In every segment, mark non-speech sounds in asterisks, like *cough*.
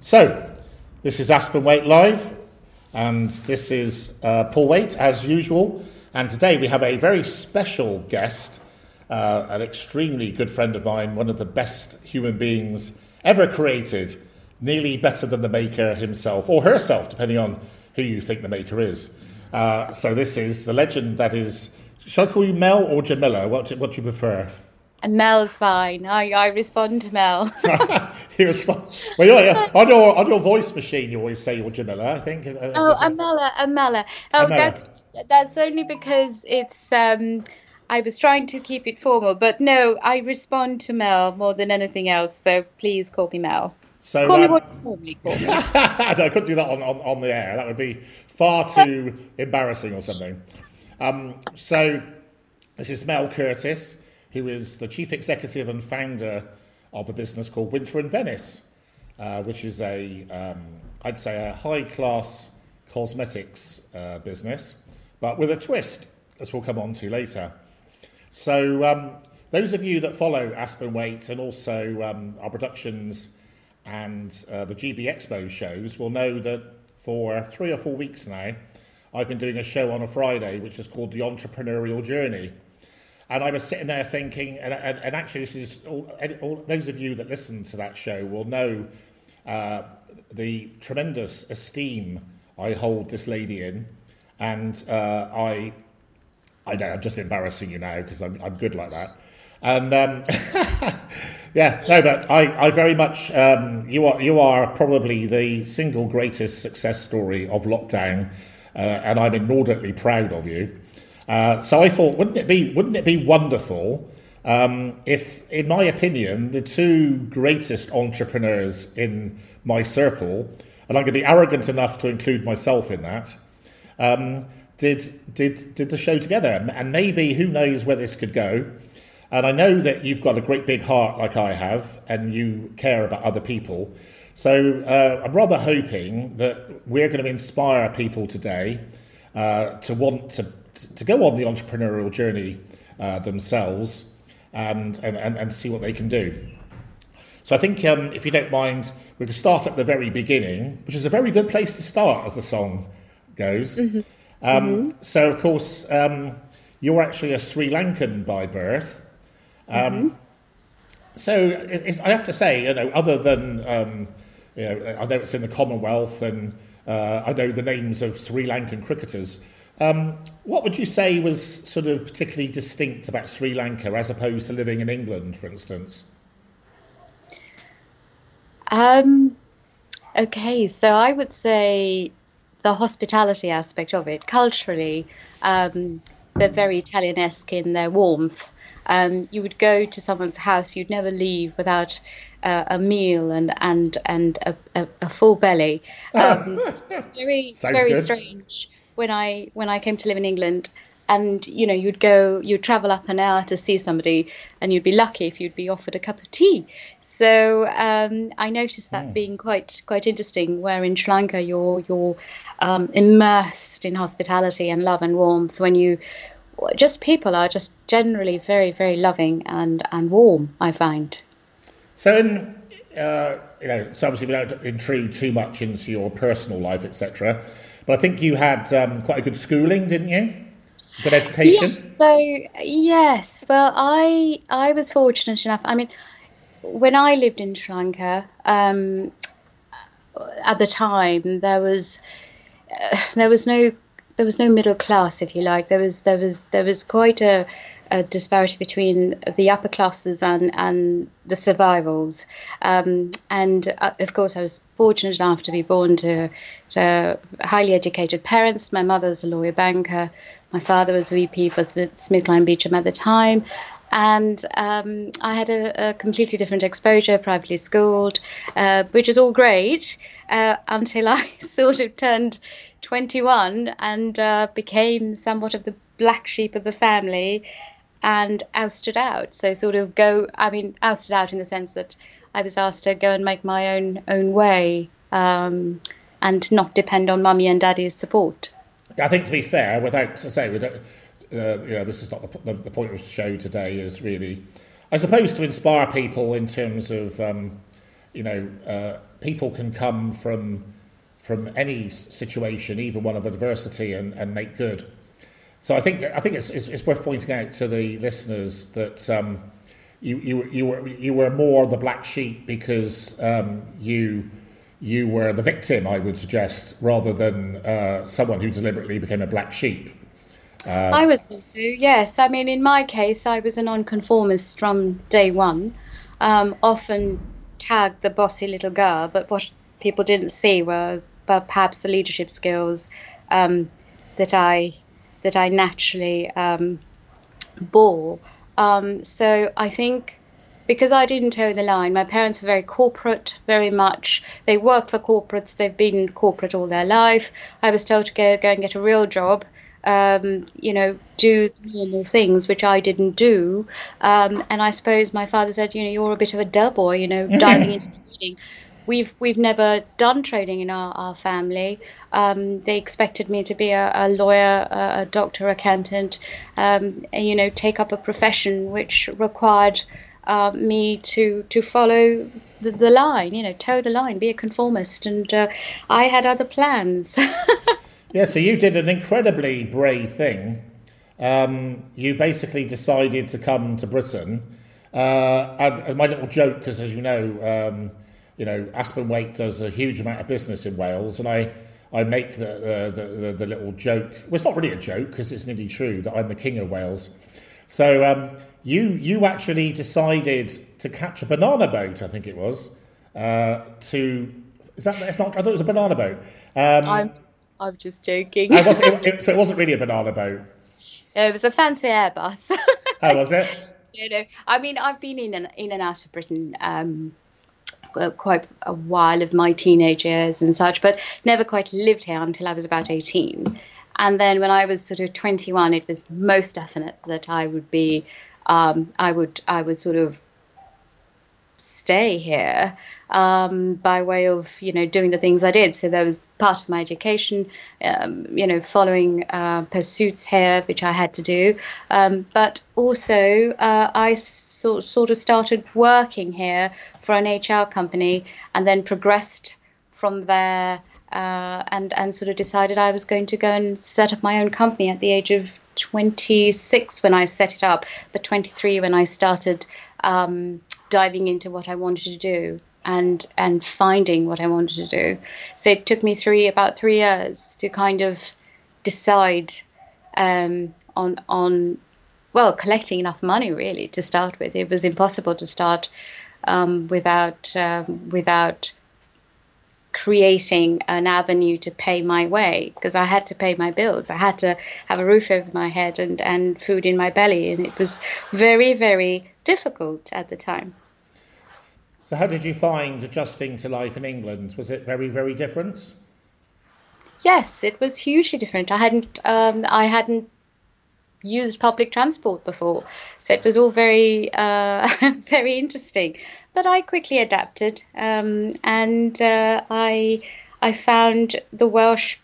So, this is Aspen Waite Live, and this is uh, Paul Waite as usual. And today we have a very special guest, uh, an extremely good friend of mine, one of the best human beings ever created, nearly better than the maker himself or herself, depending on who you think the maker is. Uh, so, this is the legend that is. Shall I call you Mel or Jamila? What do, what do you prefer? And Mel's fine. I, I respond to Mel. *laughs* he respond. Well, yeah. On your on your voice machine, you always say you're Jamila. I think. Oh, Amela, Amela. Oh, Amela. that's that's only because it's. Um, I was trying to keep it formal, but no, I respond to Mel more than anything else. So please call me Mel. So Call me um, what you normally call me. *laughs* no, I couldn't do that on, on, on the air. That would be far too embarrassing or something. Um, so, this is Mel Curtis, who is the chief executive and founder of a business called Winter in Venice, uh, which is a, um, I'd say, a high class cosmetics uh, business, but with a twist, as we'll come on to later. So, um, those of you that follow Aspen Waite and also um, our productions and uh, the GB Expo shows will know that for three or four weeks now, I've been doing a show on a Friday which is called The Entrepreneurial Journey. And I was sitting there thinking, and, and, and actually, this is all, all, those of you that listen to that show will know uh, the tremendous esteem I hold this lady in. And uh, I I know I'm just embarrassing you now because I'm, I'm good like that. And um, *laughs* yeah, no, but I, I very much um, you are you are probably the single greatest success story of lockdown, uh, and I'm inordinately proud of you. Uh, so I thought, wouldn't it be wouldn't it be wonderful um, if, in my opinion, the two greatest entrepreneurs in my circle, and I'm going to be arrogant enough to include myself in that, um, did did did the show together, and maybe who knows where this could go. And I know that you've got a great big heart like I have, and you care about other people. So uh, I'm rather hoping that we're going to inspire people today uh, to want to to go on the entrepreneurial journey uh, themselves and, and, and, and see what they can do. So I think, um, if you don't mind, we can start at the very beginning, which is a very good place to start, as the song goes. Um, So, of course, um, you're actually a Sri Lankan by birth. Um, So it's, I have to say, you know, other than um, you know, I know it's in the Commonwealth, and uh, I know the names of Sri Lankan cricketers. Um, what would you say was sort of particularly distinct about Sri Lanka as opposed to living in England, for instance? Um, okay, so I would say the hospitality aspect of it, culturally, um, they're very Italianesque in their warmth. Um, you would go to someone's house, you'd never leave without uh, a meal and and and a, a, a full belly. Um, so it's very *laughs* Sounds very good. strange when I when I came to live in England. And you know, you'd go, you'd travel up an hour to see somebody, and you'd be lucky if you'd be offered a cup of tea. So um, I noticed that being quite quite interesting. Where in Sri Lanka, you're you're um, immersed in hospitality and love and warmth. When you just people are just generally very very loving and and warm. I find. So, in, uh, you know, so obviously we don't intrude too much into your personal life, etc. But I think you had um, quite a good schooling, didn't you? Good education. Yes. So yes. Well, I I was fortunate enough. I mean, when I lived in Sri Lanka, um, at the time there was uh, there was no there was no middle class, if you like. There was there was there was quite a, a disparity between the upper classes and and the survivals. Um, and uh, of course, I was fortunate enough to be born to to highly educated parents. My mother a lawyer banker. My father was VP for Smith, SmithKline Beecham at the time. And um, I had a, a completely different exposure, privately schooled, uh, which is all great uh, until I *laughs* sort of turned 21 and uh, became somewhat of the black sheep of the family and ousted out. So sort of go, I mean, ousted out in the sense that I was asked to go and make my own own way um, and not depend on mummy and daddy's support. I think to be fair, without to say, we don't, uh, you know, this is not the, the, the point of the show today. Is really, I suppose, to inspire people in terms of, um, you know, uh, people can come from from any situation, even one of adversity, and, and make good. So I think I think it's, it's, it's worth pointing out to the listeners that um, you, you you were you were more the black sheep because um, you you were the victim, I would suggest, rather than uh, someone who deliberately became a black sheep. Uh, I would say so. Yes, I mean, in my case, I was a nonconformist from day one. Um, often tagged the bossy little girl, but what people didn't see were perhaps the leadership skills um, that I that I naturally um, bore. Um, so I think because I didn't toe the line, my parents were very corporate, very much. They work for corporates. They've been corporate all their life. I was told to go go and get a real job. Um, you know, do normal things, which I didn't do. Um, and I suppose my father said, you know, you're a bit of a dull boy, you know, diving *laughs* into trading we've we've never done trading in our, our family. Um, they expected me to be a, a lawyer, a, a, doctor, accountant, um, and, you know, take up a profession which required uh, me to to follow the, the, line, you know, toe the line, be a conformist, and uh, I had other plans. *laughs* yeah, so you did an incredibly brave thing. Um, you basically decided to come to Britain. Uh, and, and, my little joke, because as you know, um, you know, Aspen Waite does a huge amount of business in Wales, and I, I make the, the, the, the little joke. Well, it's not really a joke because it's nearly true that I'm the king of Wales. So um, you you actually decided to catch a banana boat, I think it was, uh, to is that it's not? I thought it was a banana boat. Um, I'm I'm just joking. it wasn't, it, so it wasn't really a banana boat. it was a fancy Airbus. How was it? *laughs* You know, I mean, I've been in and in and out of Britain um, quite a while of my teenage years and such, but never quite lived here until I was about 18. And then when I was sort of 21, it was most definite that I would be, um, I would, I would sort of stay here um, by way of you know doing the things I did. So that was part of my education, um, you know, following uh, pursuits here, which I had to do. Um, but also, uh, I so, sort of started working here for an HR company, and then progressed from there. Uh, and and sort of decided I was going to go and set up my own company at the age of 26 when I set it up, but 23 when I started um, diving into what I wanted to do and and finding what I wanted to do. So it took me three about three years to kind of decide um, on on well collecting enough money really to start with. It was impossible to start um, without um, without creating an avenue to pay my way because I had to pay my bills. I had to have a roof over my head and, and food in my belly. And it was very, very difficult at the time. So, how did you find adjusting to life in England? Was it very, very different? Yes, it was hugely different. I hadn't, um, I hadn't used public transport before, so it was all very, uh, *laughs* very interesting. But I quickly adapted, um, and uh, I, I found the Welsh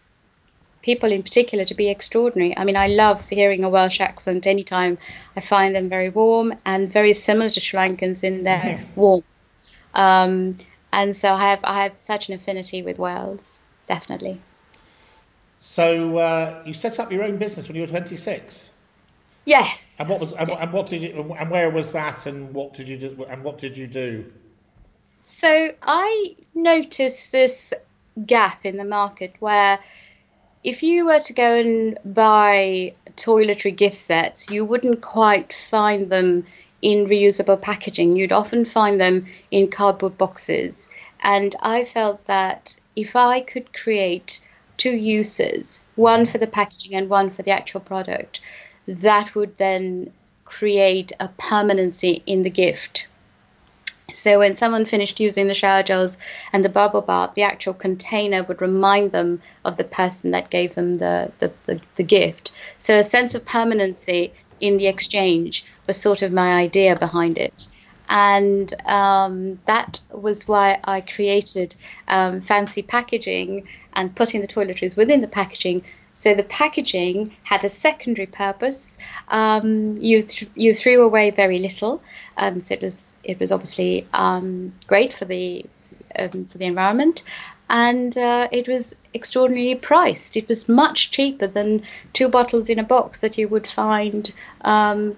people in particular to be extraordinary. I mean, I love hearing a Welsh accent anytime. I find them very warm and very similar to Sri Lankans in their mm-hmm. warmth. Um, and so I have I have such an affinity with Wales, definitely. So uh, you set up your own business when you were 26. Yes. And what was and, yes. and what did you and where was that and what did you do and what did you do? So I noticed this gap in the market where if you were to go and buy toiletry gift sets, you wouldn't quite find them in reusable packaging. You'd often find them in cardboard boxes. And I felt that if I could create two uses, one for the packaging and one for the actual product, that would then create a permanency in the gift so when someone finished using the shower gels and the bubble bath, the actual container would remind them of the person that gave them the, the, the, the gift. So a sense of permanency in the exchange was sort of my idea behind it. And um, that was why I created um, fancy packaging and putting the toiletries within the packaging so the packaging had a secondary purpose. Um, you th- you threw away very little, um, so it was it was obviously um, great for the um, for the environment, and uh, it was extraordinarily priced. It was much cheaper than two bottles in a box that you would find um,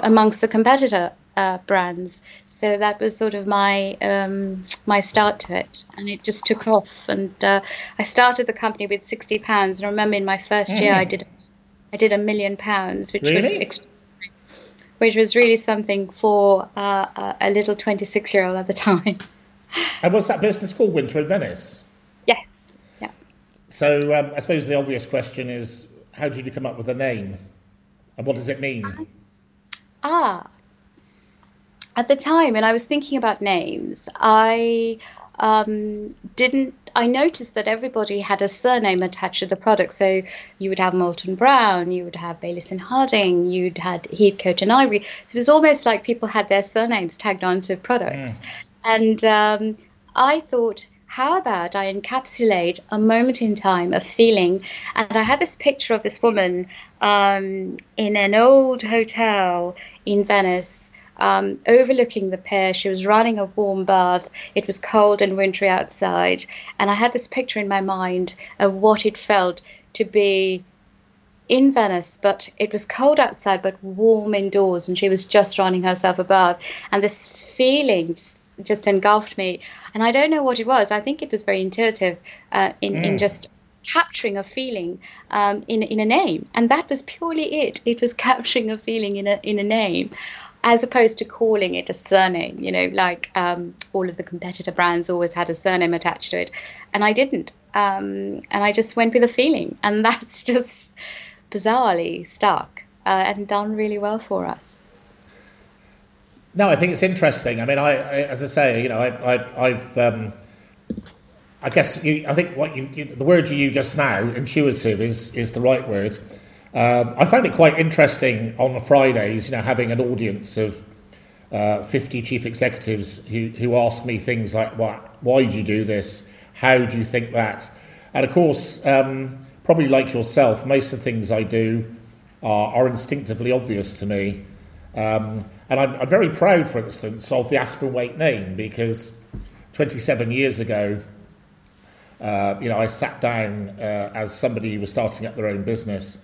amongst the competitor uh, brands. So that was sort of my um, my start to it, and it just took off. And uh, I started the company with sixty pounds. And I remember in my first mm. year, I did I did a million pounds, which really? was extraordinary which was really something for uh, a little 26 year old at the time. *laughs* And was that business called Winter in Venice? Yes. Yeah. So um, I suppose the obvious question is, how did you come up with the name, and what does it mean? Ah, at the time and I was thinking about names, I um, didn't. I noticed that everybody had a surname attached to the product. So you would have Molton Brown, you would have Baylis and Harding, you'd had Heathcote and Ivory. It was almost like people had their surnames tagged onto products. Mm. And um, I thought, how about I encapsulate a moment in time, a feeling? And I had this picture of this woman um, in an old hotel in Venice um, overlooking the pier. She was running a warm bath. It was cold and wintry outside. And I had this picture in my mind of what it felt to be in Venice, but it was cold outside, but warm indoors. And she was just running herself a bath. And this feeling just, just engulfed me. And I don't know what it was. I think it was very intuitive uh, in, mm. in just capturing a feeling um, in in a name, and that was purely it. It was *laughs* capturing a feeling in a in a name as opposed to calling it a surname. You know, like um, all of the competitor brands always had a surname attached to it, and I didn't. Um, and I just went with a feeling, and *laughs* that's just bizarrely stuck uh, and done really well for us. No, I think it's interesting. I mean, I, I as I say, you know, I, have um, I guess you, I think what you, you, the word you used just now, intuitive, is is the right word. Uh, I found it quite interesting on Fridays, you know, having an audience of uh, 50 chief executives who, who ask me things like, why, why do you do this? How do you think that? And of course, um, probably like yourself, most of the things I do are, are instinctively obvious to me. Um, and I'm, I'm, very proud, for instance, of the Aspen Waite name because 27 years ago, uh, you know, I sat down uh, as somebody who was starting up their own business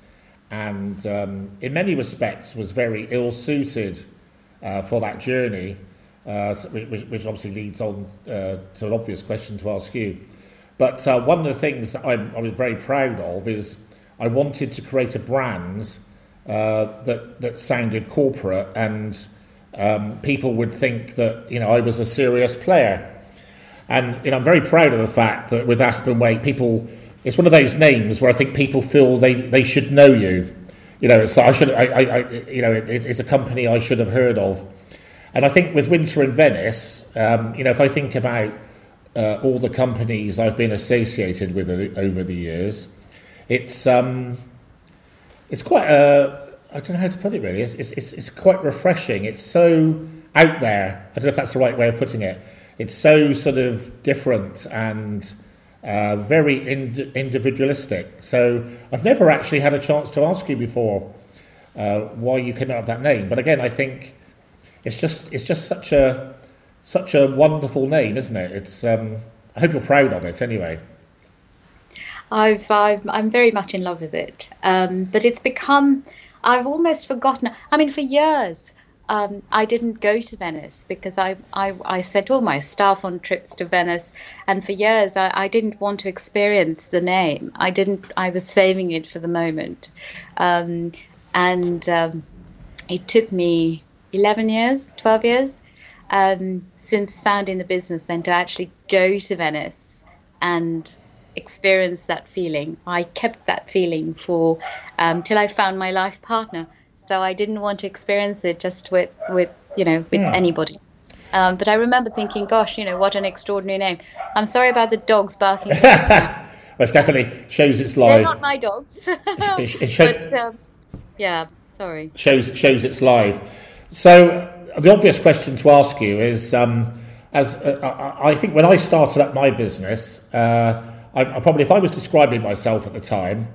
and um, in many respects was very ill suited uh, for that journey, uh, which, which, obviously leads on uh, to an obvious question to ask you. But uh, one of the things that I'm, I'm, very proud of is I wanted to create a brand uh, that that sounded corporate and um, people would think that you know I was a serious player. And you know, I'm very proud of the fact that with Aspen Waite, people it's one of those names where I think people feel they, they should know you. You know, it's I should I, I, I you know it, it's a company I should have heard of, and I think with Winter in Venice, um, you know, if I think about uh, all the companies I've been associated with over the years, it's um, it's quite a I don't know how to put it really. It's, it's, it's quite refreshing. It's so out there. I don't know if that's the right way of putting it. It's so sort of different and uh, very ind- individualistic. So I've never actually had a chance to ask you before uh, why you came out of that name. But again, I think it's just it's just such a such a wonderful name, isn't it? It's um, I hope you're proud of it anyway. I've, i am very much in love with it, um, but it's become I've almost forgotten. I mean, for years um, I didn't go to Venice because I, I, I, sent all my staff on trips to Venice, and for years I, I, didn't want to experience the name. I didn't. I was saving it for the moment, um, and um, it took me eleven years, twelve years um, since founding the business then to actually go to Venice and experience that feeling. I kept that feeling for um, till I found my life partner so I didn't want to experience it just with with you know with yeah. anybody. Um, but I remember thinking, gosh, you know, what an extraordinary name. I'm sorry about the dogs barking. *laughs* well, it definitely shows its life. They're not my dogs. it, it *laughs* show, but, um, yeah, sorry. Shows shows it's live. So the obvious question to ask you is, um, as uh, I think when I started up my business, uh, I, I probably if I was describing myself at the time.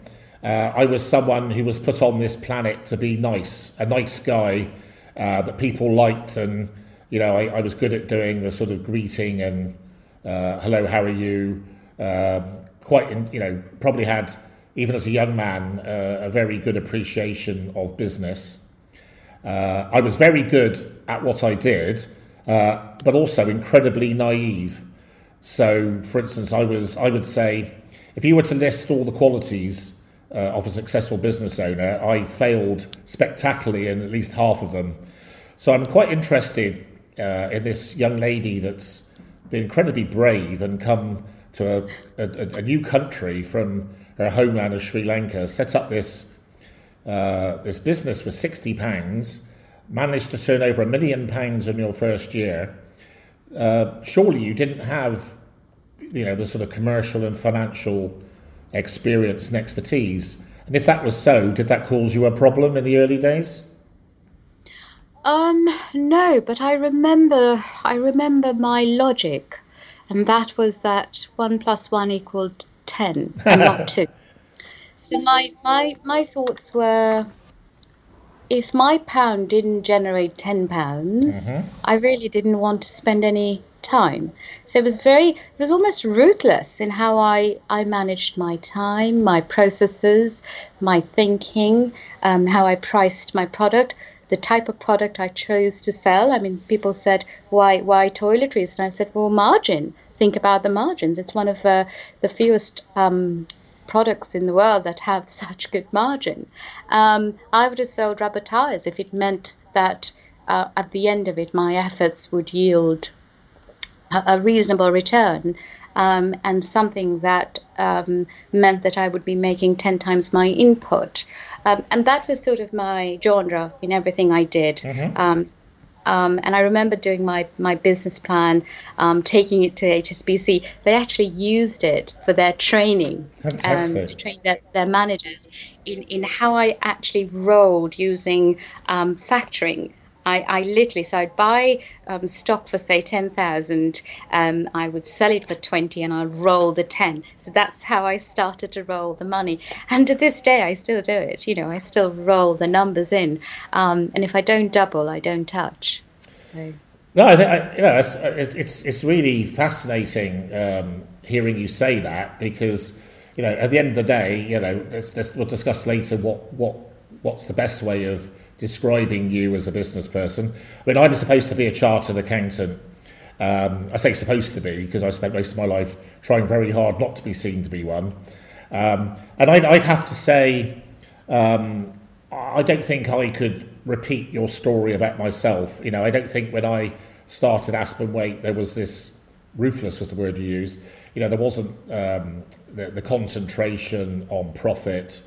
Uh, I was someone who was put on this planet to be nice, a nice guy uh, that people liked, and you know I, I, was good at doing the sort of greeting and uh, hello, how are you? Um, quite, you know, probably had, even as a young man, uh, a very good appreciation of business. Uh, I was very good at what I did, uh, but also incredibly naive. So, for instance, I was, I would say, if you were to list all the qualities uh, of a successful business owner, I failed spectacularly in at least half of them. So I'm quite interested uh, in this young lady that's been incredibly brave and come to a, a, a, new country from her homeland of Sri Lanka, set up this uh, this business with sixty pounds, managed to turn over a million pounds in your first year. Uh, surely you didn't have, you know, the sort of commercial and financial experience and expertise. And if that was so, did that cause you a problem in the early days? Um, no, but I remember I remember my logic, and that was that one plus one equaled ten, *laughs* and not two. So my my my thoughts were, if my pound didn't generate ten pounds, mm-hmm. I really didn't want to spend any time. So it was very, it was almost ruthless in how I, I managed my time, my processes, my thinking, um, how I priced my product, the type of product I chose to sell. I mean, people said, why, why toiletries? And I said, well, margin. Think about the margins. It's one of uh, the fewest um, products in the world that have *laughs* such good margin. Um, I would have sold rubber tires if it meant that uh, at the end of it, my efforts would yield a reasonable return um, and something that um, meant that I would be making 10 times my input. Um, and that was sort of my genre in everything I did. Mm-hmm. Um, um, and I remember doing my, my business plan, um, taking it to HSBC. They actually used it for their training, to train their, their, managers in, in how I actually rolled using factoring I, I literally, so I'd buy um, stock for say 10,000, um, I would sell it for 20 and I'd roll the 10. So that's how I started to roll the money. And to this day, I still do it. You know, I still roll the numbers in. Um, and if I don't double, I don't touch. So. No, I think you know it's it's, it's really fascinating um, hearing you say that because you know at the end of the day, you know, let's, let's, we'll discuss later what what what's the best way of describing you as a business person. I mean, I'm supposed to be a chartered accountant. Um, I say supposed to be because I spent most of my life trying very hard not to be seen to be one. Um, and I'd, I'd, have to say, um, I don't think I could repeat your story about myself. You know, I don't think when I started Aspen Waite there was this ruthless was the word you used. You know, there wasn't um, the, the concentration on profit.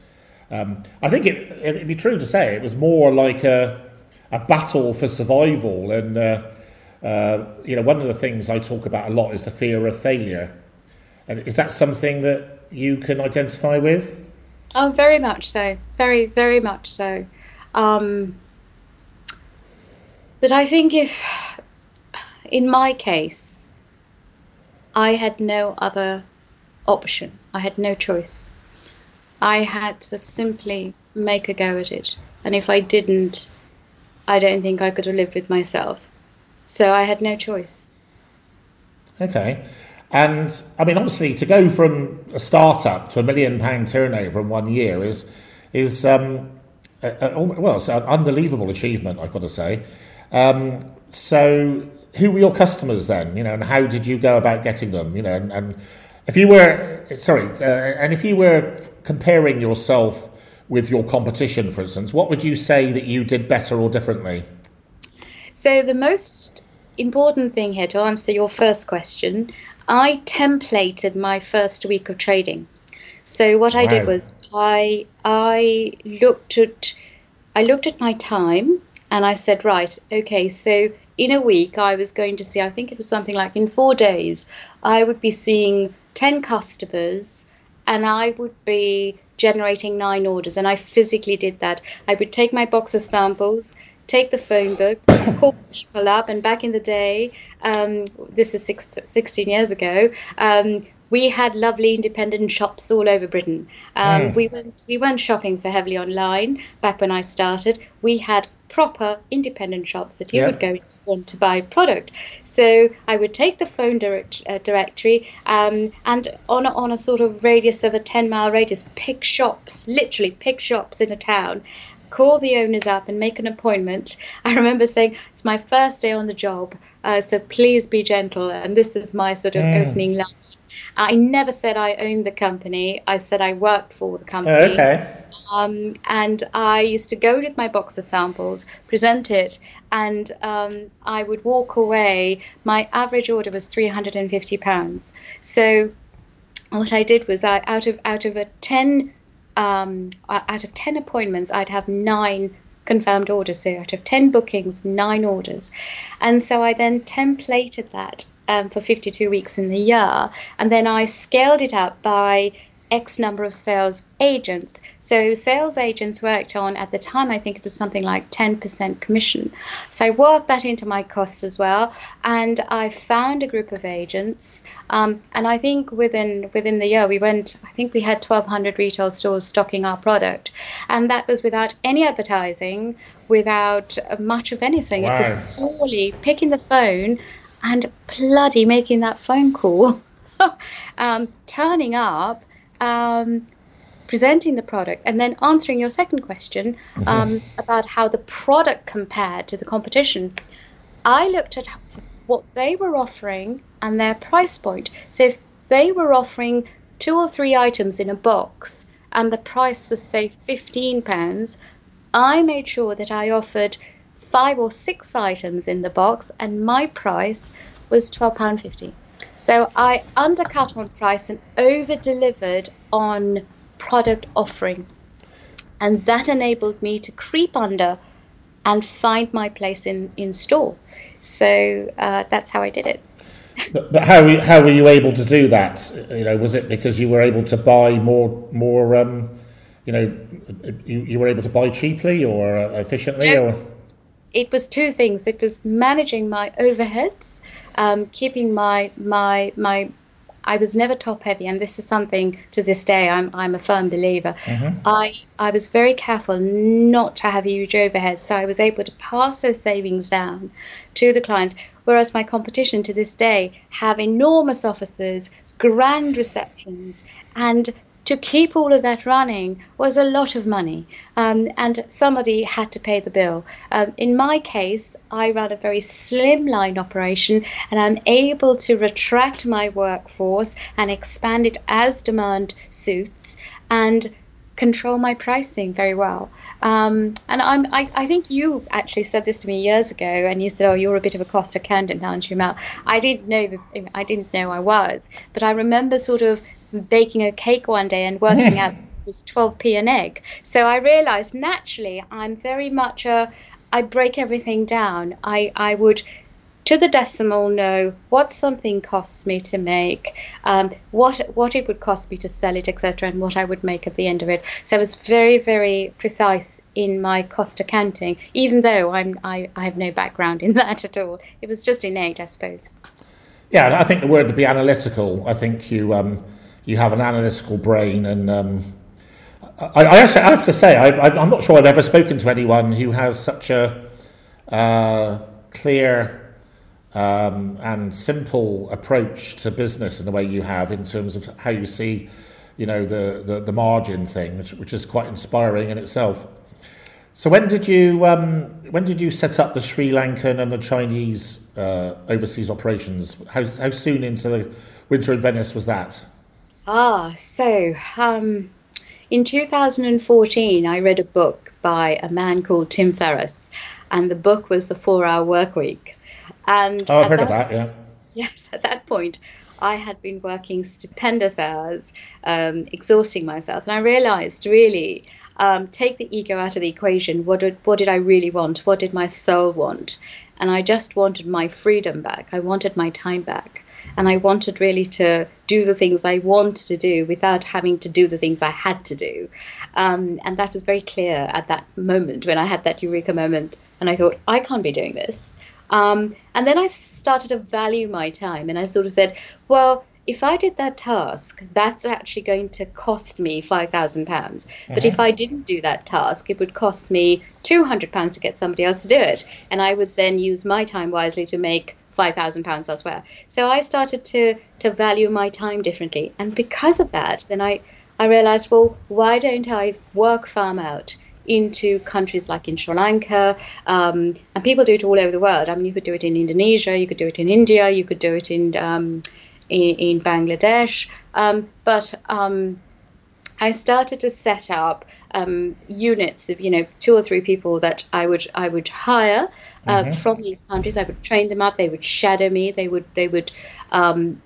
Um, I think it, it'd be true to say it was more like a, a battle for survival. And, uh, uh, you know, one of the things I talk about a lot is the fear of failure. And is that something that you can identify with? Oh, very much so. Very, very much so. Um, but I think if, in my case, I had no other option, I had no choice. I had to simply make a go at it. And if I didn't, I don't think I could have lived with myself. So I had no choice. Okay. And I mean, obviously, to go from a startup to a million pound turnover in one year is is um, a, a, well, it's an unbelievable achievement, I've got to say. Um, so, who were your customers then? You know, and how did you go about getting them? You know, and, and if you were, sorry, uh, and if you were comparing yourself with your competition, for instance, what would you say that you did better or differently? So, the most important thing here to answer your first question, I templated my first week of trading. So what wow. I did was I I looked at I looked at my time and I said, right, okay, so in a week I was going to see I think it was something like in 4 days I would be seeing 10 customers and I would be generating nine orders. And I physically did that. I would take my box of samples, take the phone book, *coughs* call people up. And back in the day, um, this is six, 16 years ago, um, we had lovely independent shops all over Britain. Um, mm. We weren't we weren't shopping so heavily online back when I started. We had proper independent shops that you yeah. would go to want to buy product. So I would take the phone direct, uh, directory um, and on a, on a sort of radius of a 10 mile radius, pick shops, literally pick shops in a town. Call the owners up and make an appointment. *laughs* I remember saying, It's my first day on the job, uh, so please be gentle. And this is my sort of mm. opening line. I never said I owned the company. I said I worked for the company. Oh, okay. Um, and I used to go with my box of samples, present it, and um, I would walk away. My average order was three hundred and fifty pounds. So what I did was I out of out of a ten um, out of ten appointments, I'd have nine confirmed orders. So out of 10 bookings, nine orders. And so I then templated that um, for 52 weeks in the year. And then I scaled it up by X number of sales agents. So sales agents worked on at the time I think it was something like 10% commission. So I worked that into my cost as well, and I found a group of agents. Um, and I think within within the year we went. I think we had 1,200 retail stores stocking our product, and that was without any advertising, without much of anything. Wow. It was purely picking the phone and bloody making that phone call, *laughs* um, turning up, um, presenting the product, and then answering your second question mm-hmm. um, about how the product compared to the competition. I looked at what they were offering and their price point. So if they were offering two or three items in a box and the price was say 15 pounds, I made sure that I offered five or six items in the box, and my price was £12.50. So I undercut on price and over delivered on product offering. And that enabled me to creep under and find my place in, in store. So uh, that's how I did it. But, but how how were you able to do that? You know, was it because you were able to buy more more um, you know you, you were able to buy cheaply or uh, efficiently or it was two things. It was managing my overheads, um, keeping my my my. I was never top heavy, and this is something to this day I'm I'm a firm believer. Mm-hmm. I I was very careful not to have huge overheads, so I was able to pass those savings down to the clients. Whereas my competition to this day have enormous offices, grand receptions, and to keep all of that running was a lot of money, um, and somebody had to pay the bill. Um, in my case, I run a very slimline operation, and I'm able to retract my workforce and expand it as demand suits, and control my pricing very well. Um, and I'm, I, I, think you actually said this to me years ago, and you said, "Oh, you're a bit of a cost accountant, aren't you, Mel?" I didn't know, I didn't know I was, but I remember sort of baking a cake one day and working out *laughs* it was 12p an egg. So I realized naturally I'm very much a I break everything down. I, I would to the decimal know what something costs me to make, um, what what it would cost me to sell it, etc., and what I would make at the end of it. So I was very very precise in my cost accounting, even though I'm I, I have no background in *laughs* that at all. It was just innate, I suppose. Yeah, I think the word would be analytical. I think you. Um, you have an analytical brain. And um, I, I, actually, I have to say, I, am not sure I've ever spoken to anyone who has such a uh, clear um, and simple approach to business in the way you have in terms of how you see, you know, the, the, the margin thing, which, which, is quite inspiring in itself. So when did you um, when did you set up the Sri Lankan and the Chinese uh, overseas operations? How, how soon into the winter in Venice was that? Ah, so um, in 2014, I read a book by a man called Tim Ferriss, and the book was The Four Hour Work Week. And oh, I've heard that, of that, yeah. *laughs* Yes, at that point, I had been working stupendous hours, um, exhausting myself, and I realized really um, take the ego out of the equation. What did, what did I really want? What did my soul want? And I just wanted my freedom back. I wanted my time back and I wanted really to do the things I wanted to do without having to do the things I had to do. Um, and that was very clear at that moment when I had that eureka moment, and I thought, I can't be doing this. Um, and then I started to value my time, and I sort of said, well, if I did that task, that's actually going to cost me five thousand pounds. But if I didn't do that task, it would cost me two hundred pounds to get somebody else to do it, and I would then use my time wisely to make five thousand pounds elsewhere. So I started to to value my time differently, and because of that, then I I realized, well, why don't I work farm out? into countries like in Sri Lanka, um, and people do it all over the world. I mean, you could do it in Indonesia, you could do it in India, you could do it in um, in, in, Bangladesh. Um, but um, I started to set up um, units of you know two or three people that I would I would hire uh, mm-hmm. from these countries. I would train them up. They would shadow me. They would they would um,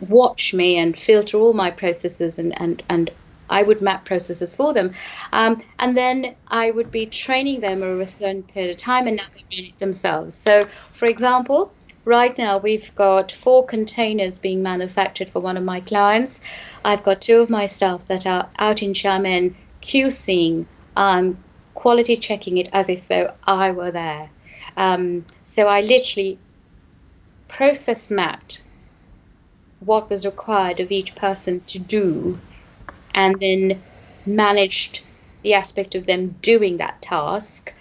watch me and filter all my processes and and and I would map processes for them. Um, and then I would be training them over a certain period of time, and now they run it themselves. So, for example, right now we've got four containers being manufactured for one of my clients. I've got two of my staff that are out in Xiamen QCing, um, quality checking it as if though I were there. Um, so I literally process mapped what was required of each person to do and then managed the aspect of them doing that task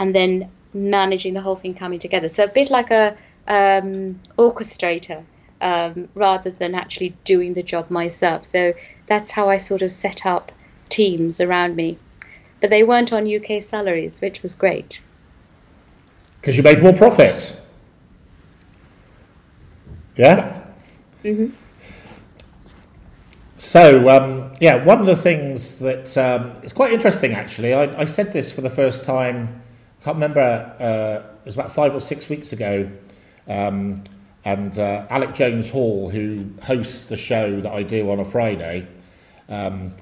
and then managing the whole thing coming together. So a bit like a um, orchestrator um, rather than actually doing the job myself. So that's how I sort of set up teams around me. But they weren't on UK salaries, which was great. Because you made more profit. Yeah? Mm-hmm. So, um, yeah, one of the things that um, it's quite interesting actually, I, I, said this for the first time, I can't remember, uh, it was about five or six weeks ago. Um, and uh, Alec Jones Hall, who hosts the show that I do on a Friday, um,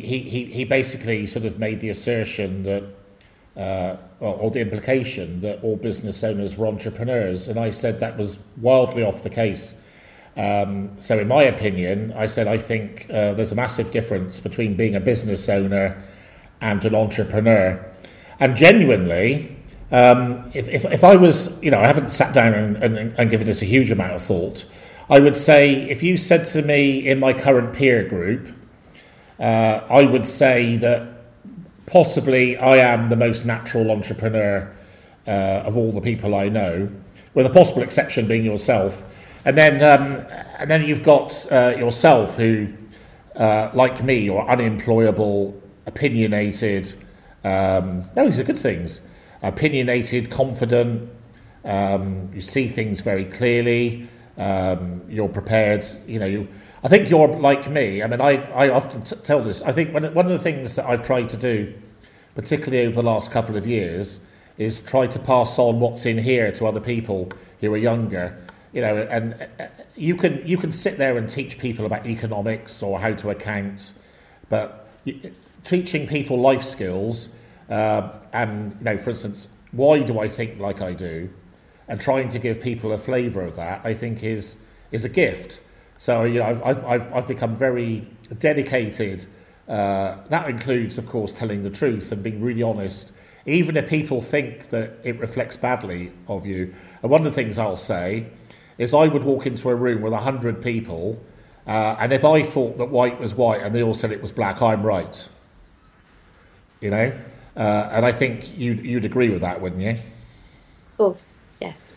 he, he, he basically sort of made the assertion that, uh, or, the implication that all business owners were entrepreneurs. And I said that was wildly off the case. Um, so, in my opinion, I said I think uh, there's a massive difference between being a business owner and an entrepreneur. And genuinely, um, if, if, if, I was, you know, I haven't sat down and, and, and given this a huge amount of thought, I would say if you said to me in my current peer group, uh, I would say that possibly I am the most natural entrepreneur uh, of all the people I know, with a possible exception being yourself. And then, um, and then you've got uh, yourself, who, uh, like me, are unemployable, opinionated. Um, no, these are good things. Opinionated, confident. Um, you see things very clearly. Um, you're prepared. You know, you, I think you're like me. I mean, I, I often t- tell this. I think one, one of the things that I've tried to do, particularly over the last couple of years, is try to pass on what's in here to other people who are younger you know, and uh, you can you can sit there and teach people about economics or how to account, but teaching people life skills uh, and you know, for instance, why do I think like I do, and trying to give people a flavour of that, I think is is a gift. So you know, I've I've, I've become very dedicated. Uh, that includes, of course, telling the truth and being really honest, even if people think that it reflects badly of you. And one of the things I'll say is I would walk into a room with 100 people, uh, and if I thought that white was white and they all said it was black, I'm right. You know? Uh, and I think you'd, you'd agree with that, wouldn't you? Of course, yes.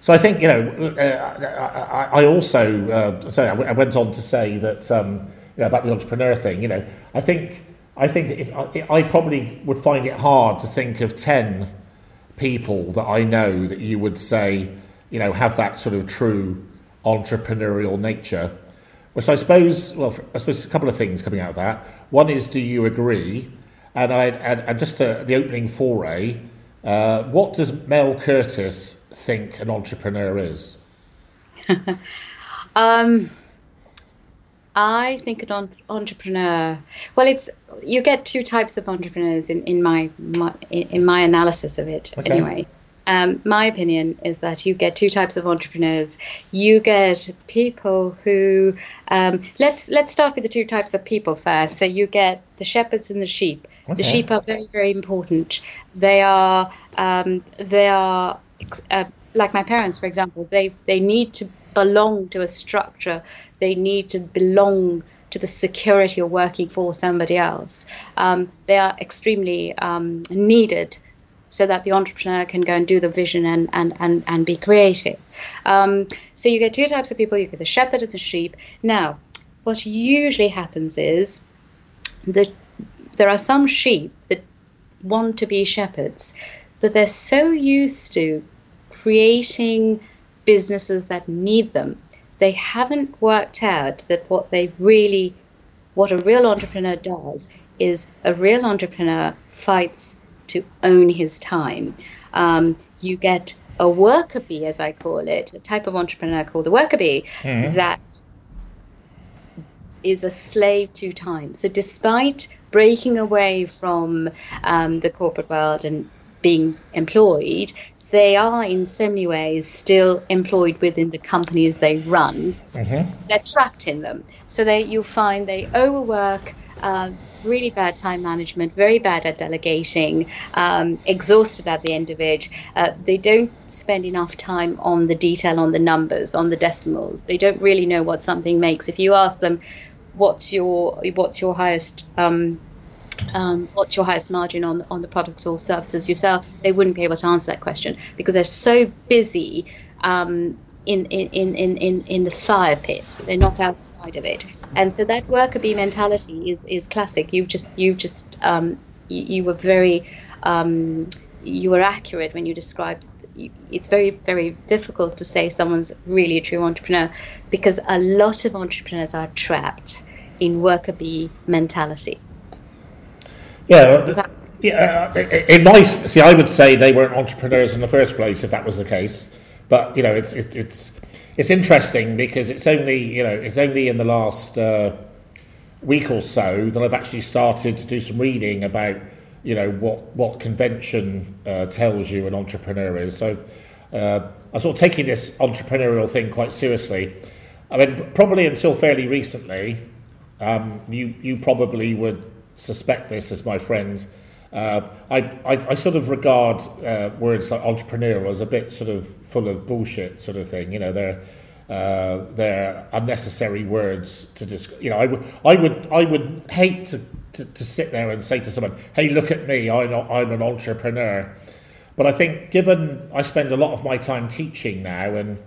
So I think, you know, uh, I, I, also, uh, sorry, I went on to say that, um, you know, about the entrepreneur thing, you know, I think, I think if I, I probably would find it hard to think of 10 people that I know that you would say, you know, have that sort of true entrepreneurial nature. Which I suppose, well, I suppose a couple of things coming out of that. One is, do you agree? And I and, and just to, the opening foray, uh, what does Mel Curtis think an entrepreneur is? *laughs* um, I think an entrepreneur. Well, it's you get two types of entrepreneurs in, in my, my in my analysis of it. Okay. Anyway, um, my opinion is that you get two types of entrepreneurs. You get people who um, let's let's start with the two types of people first. So you get the shepherds and the sheep. Okay. The sheep are very very important. They are um, they are uh, like my parents, for example. They they need to belong to a structure. They need to belong to the security of working for somebody else. Um, they are extremely um, needed so that the entrepreneur can go and do the vision and, and, and, and be creative. Um, so you get two types of people you get the shepherd and the sheep. Now, what usually happens is that there are some sheep that want to be shepherds, but they're so used to creating businesses that need them. They haven't worked out that what they really, what a real entrepreneur does is a real entrepreneur fights to own his time. Um, you get a worker bee, as I call it, a type of entrepreneur called the worker bee, mm. that is a slave to time. So, despite breaking away from um, the corporate world and being employed, they are in so many ways still employed within the companies they run. Mm-hmm. They're trapped in them. So they, you'll find they overwork, uh, really bad time management, very bad at delegating, um, exhausted at the end of it. Uh, they don't spend enough time on the detail, on the numbers, on the decimals. They don't really know what something makes. If you ask them, what's your what's your highest um, um, what's your highest margin on on the products or services you sell? They wouldn't be able to answer that question because they're so busy um, in, in, in, in, in the fire pit. They're not outside of it. And so that worker bee mentality is, is classic. You've just, you just, um, you, you, were very, um, you were accurate when you described. It's very, very difficult to say someone's really a true entrepreneur because a lot of entrepreneurs are trapped in worker bee mentality. Yeah, that- yeah. Uh, in my see, I would say they weren't entrepreneurs in the first place if that was the case. But you know, it's it, it's it's interesting because it's only you know it's only in the last uh, week or so that I've actually started to do some reading about you know what what convention uh, tells you an entrepreneur is. So uh, I'm sort of taking this entrepreneurial thing quite seriously. I mean, probably until fairly recently, um, you you probably would suspect this as my friend uh, I, I, I, sort of regard uh, words like entrepreneurial as a bit sort of full of bullshit sort of thing. You know, they're uh, they're unnecessary words to just. You know, I would I would I would hate to, to, to sit there and say to someone, "Hey, look at me, I'm I'm an entrepreneur." But I think, given I spend a lot of my time teaching now and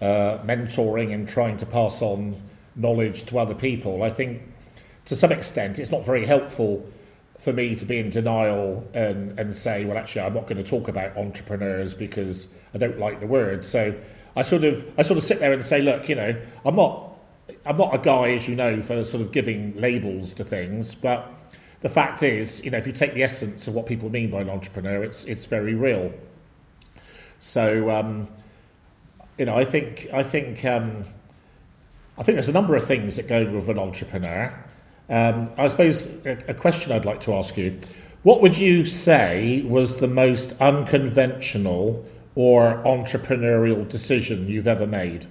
uh, mentoring and trying to pass on knowledge to other people, I think to some extent it's not very helpful for me to be in denial and, and say, well, actually, I'm not going to talk about entrepreneurs because I don't like the word. So I sort of I sort of sit there and say, look, you know, I'm not I'm not a guy, as you know, for sort of giving labels to things, but the fact is, you know, if you take the essence of what people mean by an entrepreneur, it's it's very real. So, um, you know, I think I think um, I think there's a number of things that go with an entrepreneur. Um, I suppose a, a question I'd like to ask you what would you say was the most unconventional or entrepreneurial decision you've ever made?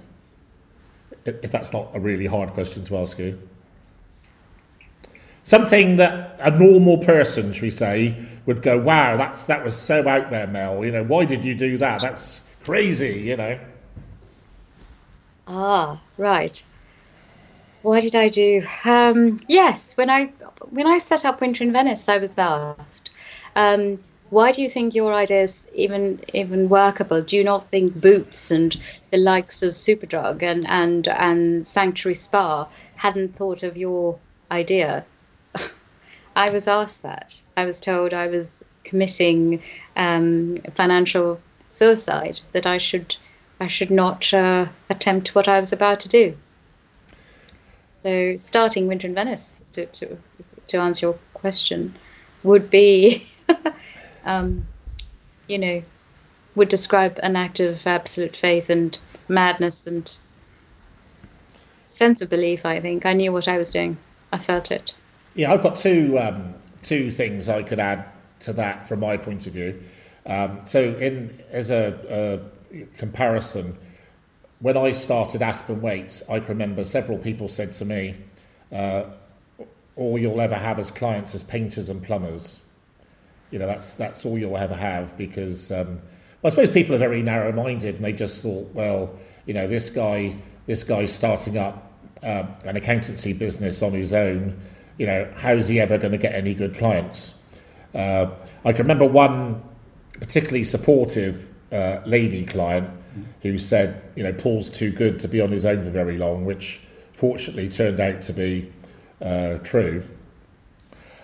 If that's not a really hard question to ask you. Something that a normal person, should we say, would go, wow, that's that was so out there, Mel. You know, why did you do that? That's crazy, you know. Ah, right. Why did I do? Um, yes, when I when I set up Winter in Venice, I was asked, um, "Why do you think your idea is even even workable? Do you not think Boots and the likes of Superdrug and and and Sanctuary Spa hadn't thought of your idea?" *laughs* I was asked that. I was told I was committing um, financial suicide. That I should I should not uh, attempt what I was about to do. So starting Winter in Venice, to, to, to answer your question, would be, *laughs* um, you know, would describe an act of absolute faith and madness and sense of belief. I think I knew what I was doing. I felt it. Yeah, I've got two um, two things I could add to that from my point of view. Um, so, in as a, a comparison, when I started Aspen Waite, I can remember several people said to me, uh, all you'll ever have as clients is painters and plumbers. You know, that's, that's all you'll ever have because um, well, I suppose people are very narrow minded and they just thought, well, you know, this guy, this guy's starting up uh, an accountancy business on his own. You know, how is he ever going to get any good clients? Uh, I can remember one particularly supportive uh, lady client who said, you know, Paul's too good to be on his own for very long, which fortunately turned out to be uh, true.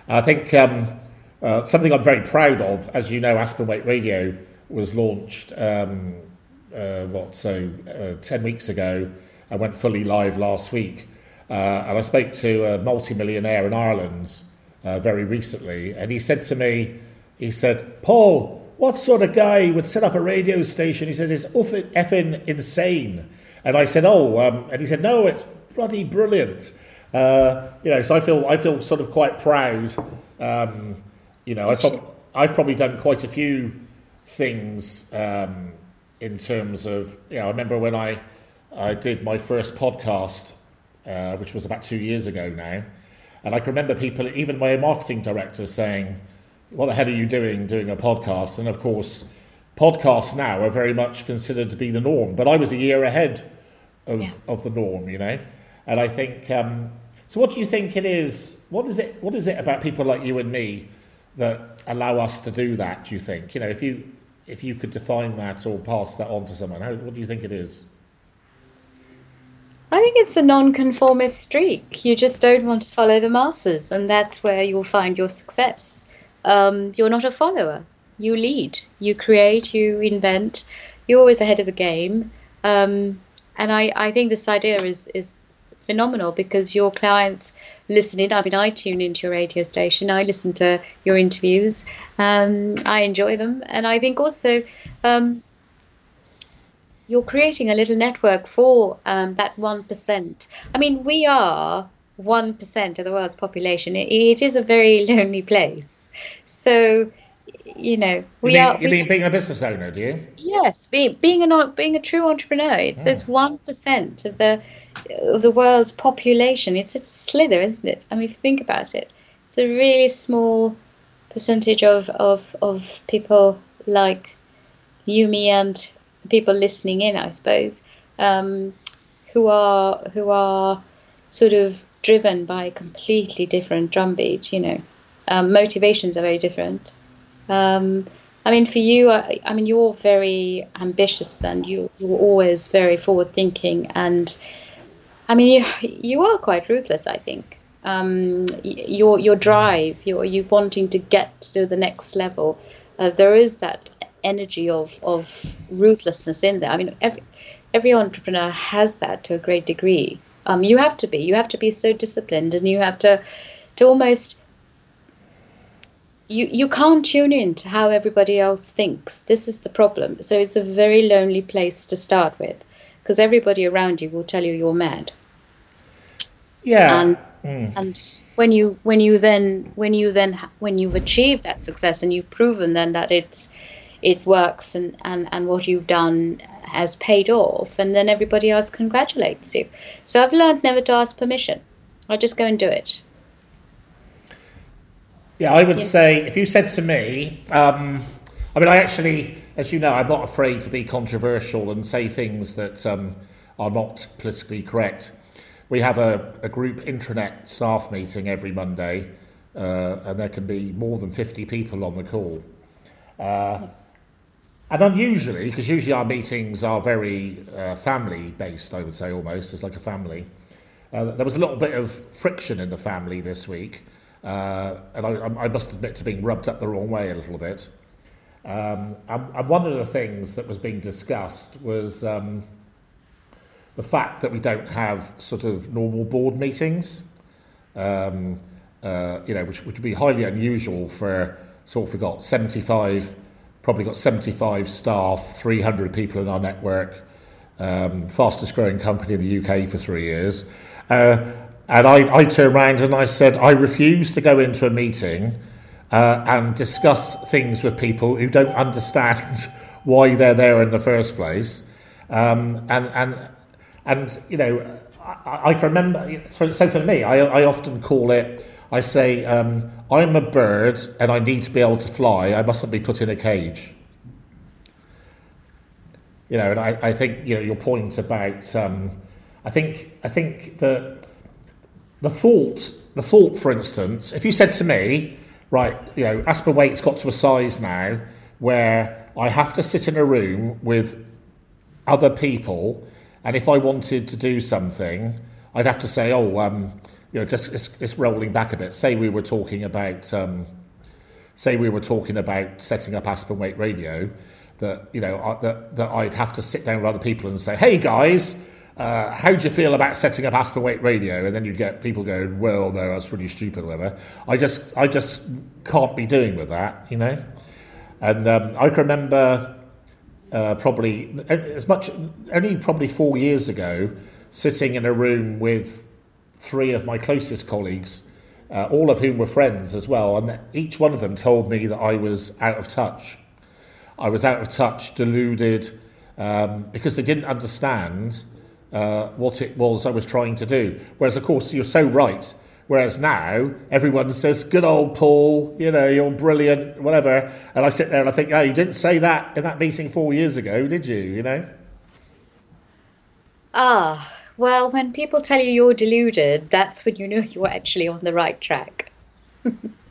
I think um, uh, something I'm very proud of, as you know, Aspen Waite Radio was launched, um, uh, what, so uh, 10 weeks ago. I went fully live last week. Uh, and I spoke to a multi-millionaire in Ireland uh, very recently, and he said to me, he said, Paul, what sort of guy would set up a radio station? He said, it's effing insane. And I said, oh, um, and he said, no, it's bloody brilliant. Uh, you know, so I feel I feel sort of quite proud. Um, you know, I've, prob- I've probably done quite a few things um, in terms of you know. I remember when I I did my first podcast, uh, which was about two years ago now, and I can remember people, even my marketing director, saying, "What the hell are you doing doing a podcast?" And of course, podcasts now are very much considered to be the norm. But I was a year ahead of yeah. of the norm, you know, and I think. Um, so, what do you think it is? What is it? What is it about people like you and me that allow us to do that? Do you think? You know, if you if you could define that or pass that on to someone, how, what do you think it is? I think it's a non-conformist streak. You just don't want to follow the masses, and that's where you'll find your success. Um, you're not a follower. You lead. You create. You invent. You're always ahead of the game. Um, and I, I think this idea is is phenomenal because your clients listening. I mean, I tune into your radio station. I listen to your interviews. Um, I enjoy them, and I think also um, you're creating a little network for um, that one percent. I mean, we are one percent of the world's population. It, it is a very *laughs* lonely place. So you know, we you mean, are. You mean being a business owner, do you? Yes, being being a being a true entrepreneur. It's it's one percent of the of the world's population. It's a slither, isn't it? I mean, if you think about it, it's a really small percentage of of of people like you, me, and the people listening in, I suppose, um, who are who are sort of driven by a completely different drumbeat. You know, um, motivations are very different. Um, I mean, for you, I, I, mean, you're very ambitious and you you're always very forward thinking, and I mean, you you are quite ruthless. I think um, your your drive, your you wanting to get to the next level, uh, there is that energy of of ruthlessness in there. I mean, every every entrepreneur has that to a great degree. Um, you have to be. You have to be so disciplined, and you have to to almost you you can't tune in to how everybody else thinks. This is the problem. So it's a very lonely place to start with, because everybody around you will tell you you're mad. Yeah. And mm. and when you when you then when you then when you've achieved that success and you've proven then that it's it works and and and what you've done has paid off, and then everybody else congratulates you. So I've learned never to ask permission. I just go and do it. Yeah, I would say if you said to me, um, I mean, I actually, as you know, I'm not afraid to be controversial and say things that um, are not politically correct. We have a, a group intranet staff meeting every Monday, uh, and there can be more than 50 people on the call. Uh, and unusually, because usually our meetings are very uh, family based, I would say almost, it's like a family. Uh, there was a little bit of friction in the family this week. Uh, and I, I, must admit to being rubbed up the wrong way a little bit. Um, and, and, one of the things that was being discussed was um, the fact that we don't have sort of normal board meetings, um, uh, you know, which, which would be highly unusual for sort of we got 75, probably got 75 staff, 300 people in our network, um, fastest growing company in the UK for three years. Uh, and I, I turned around and I said, I refuse to go into a meeting uh, and discuss things with people who don't *laughs* understand why they're there in the first place. Um, and, and, and, you know, I, I can remember, so, so for me, I, I often call it, I say, um, I'm a bird and I need to be able to fly. I mustn't be put in a cage. you know, and I, I think you know your point about um, I think I think the the thought the thought, for instance, if you said to me, right, you know, Aspen Waite's got to a size now where I have to sit in a room with other people, and if I wanted to do something, I'd have to say, oh, um, you know, just it's, it's, rolling back a bit. Say we were talking about, um, say we were talking about setting up Aspen Waite Radio, that you know uh, that that I'd have to sit down with other people and say, hey guys. Uh, how do you feel about setting up Aspen Waite Radio? And then you'd get people going, well, no, that's really stupid, whatever. I just, I just can't be doing with that, you know. And um, I can remember uh, probably as much, only probably four years ago, sitting in a room with three of my closest colleagues, uh, all of whom were friends as well, and each one of them told me that I was out of touch. I was out of touch, deluded, um, because they didn't understand uh, what it was I was trying to do. Whereas, of course, you're so right. Whereas now everyone says, "Good old Paul, you know, you're brilliant, whatever." And I sit there and I think, "Oh, you didn't say that in that meeting four years ago, did you?" You know. Ah, well, when people tell you you're deluded, that's when you know *laughs* you're actually on the right track. *laughs*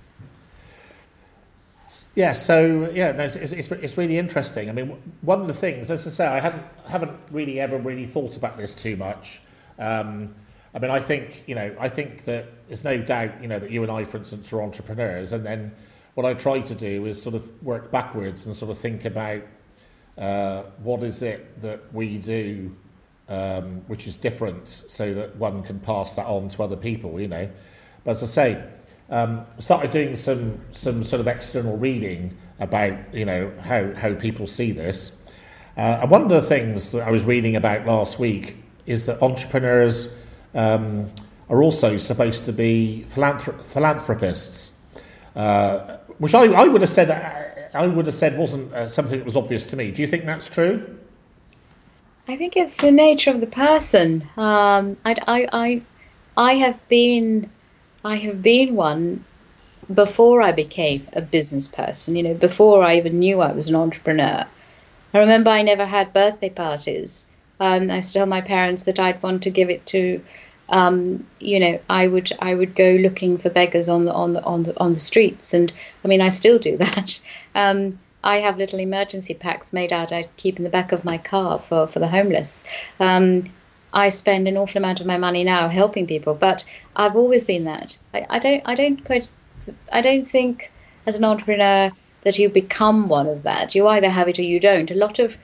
yeah, so yeah, no, it's, it's, it's, really interesting. I mean, one of the things, as I say, I haven't haven't really ever really thought about this too much. Um, I mean, I think you know, I think that there's no doubt, you know, that you and I, for instance, are entrepreneurs, and then what I try to do is sort of work backwards and sort of think about uh, what is it that we do um, which is different so that one can pass that on to other people, you know. But as I say, um, started doing some, some sort of external reading about, you know, how, how people see this. Uh, and one of the things that I was reading about last week is that entrepreneurs um, are also supposed to be philanthrop- philanthropists, uh, which I, I would have said I would have said wasn't uh, something that was obvious to me. Do you think that's true? I think it's the nature of the person. Um, I, I, I, I have been, I have been one before I became a business person. You know, before I even knew I was an entrepreneur. I remember I never had birthday parties. Um, I used to tell my parents that I'd want to give it to, um, you know, I would I would go looking for beggars on the on the on the on the streets, and I mean I still do *laughs* that. Um, I have little emergency packs made out I keep in the back of my car for, for the homeless. Um, I spend an awful amount of my money now helping people, but I've always been that. I, I don't I don't quite I don't think as an entrepreneur that you become one of that. You either have it or you don't. A lot of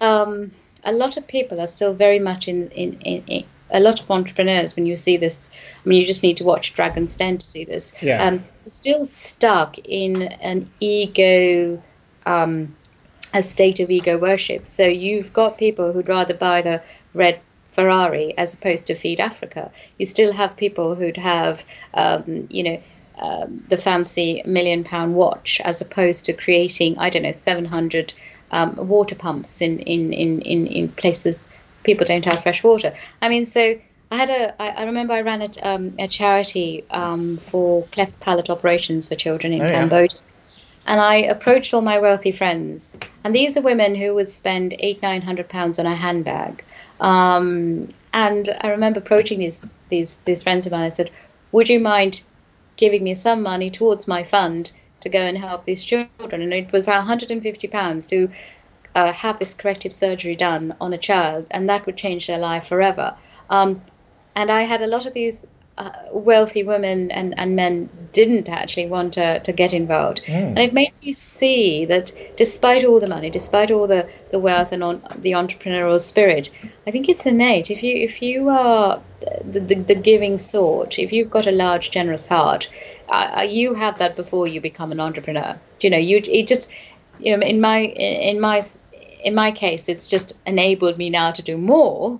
um, a lot of people are still very much in, in, in, in, a lot of entrepreneurs when you see this i mean you just need to watch dragon's den to see this yeah. um, still stuck in an ego um, a state of ego worship. So you've got people who'd rather buy the red Ferrari as opposed to feed Africa. You still have people who'd have, um, you know, um, the fancy million pound watch as opposed to creating, I don't know, 700 um, water pumps in, in, in, in, in places people don't have fresh water. I mean, so I had a. I, I remember I ran a, um, a charity um, for cleft palate operations for children in oh, Cambodia. Yeah and I approached all my wealthy friends. And these are women who would spend eight, nine hundred pounds on a handbag. Um, and I remember approaching these these these friends of mine. I said, "Would you mind giving me some money towards my fund to go and help these children?" And it was 150 pounds to uh, have this corrective surgery done on a child, and that would change their life forever. Um, and I had a lot of these uh, wealthy women and, and men didn't actually want to, to get involved. Mm. And it made me see that despite all the money, despite all the, the wealth and on, the entrepreneurial spirit, I think it's innate. If you if you are the, the, the giving sort, if you've got a large, generous heart, uh, uh you have that before you become an entrepreneur. You know, you it just you know in my in my in my case, it's just enabled me now to do more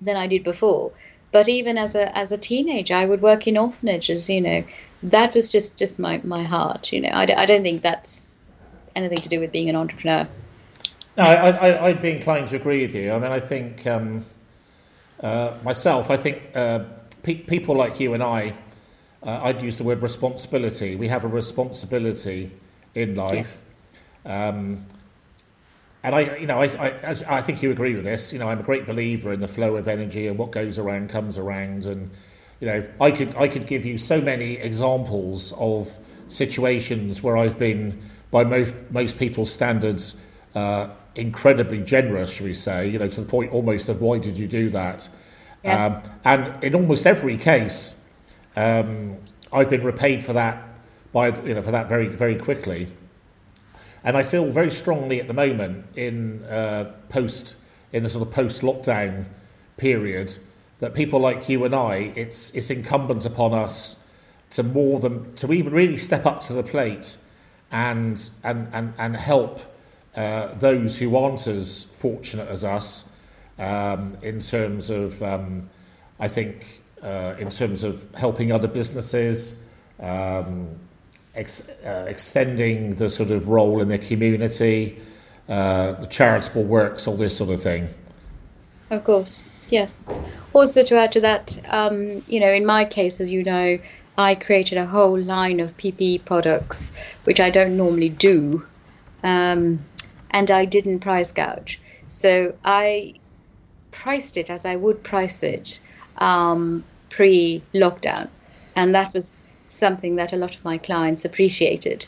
than I did before but even as a as a teenager, I would work in orphanages. You know, that was just just my my heart. You know, I, I don't think that's anything to do with being an entrepreneur. No, I, I, I'd be inclined to agree with you. I mean, I think um, uh, myself, I think uh, pe- people like you and I, uh, I'd use the word responsibility. We have a responsibility in life. Yes. Um, and I, you know, I, I, I think you agree with this. You know, I'm a great believer in the flow of energy and what goes around comes around. And you know, I could, I could give you so many examples of situations where I've been, by most most people's standards, uh, incredibly generous, shall we say? You know, to the point almost of why did you do that? Yes. Um, and in almost every case, um, I've been repaid for that by you know for that very very quickly. And I feel very strongly at the moment in uh, post in the sort of post lockdown period that people like you and I, it's it's incumbent upon us to more than to even really step up to the plate and and and, and help uh, those who aren't as fortunate as us um, in terms of um, I think uh, in terms of helping other businesses. Um, ex, uh, extending the sort of role in the community, uh, the charitable works, all this sort of thing. Of course, yes. Also, to add to that, um, you know, in my case, as you know, I created a whole line of PPE products, which I don't normally do, um, and I didn't price gouge. So I priced it as I would price it um, pre lockdown. And that was something that a lot of my clients appreciated.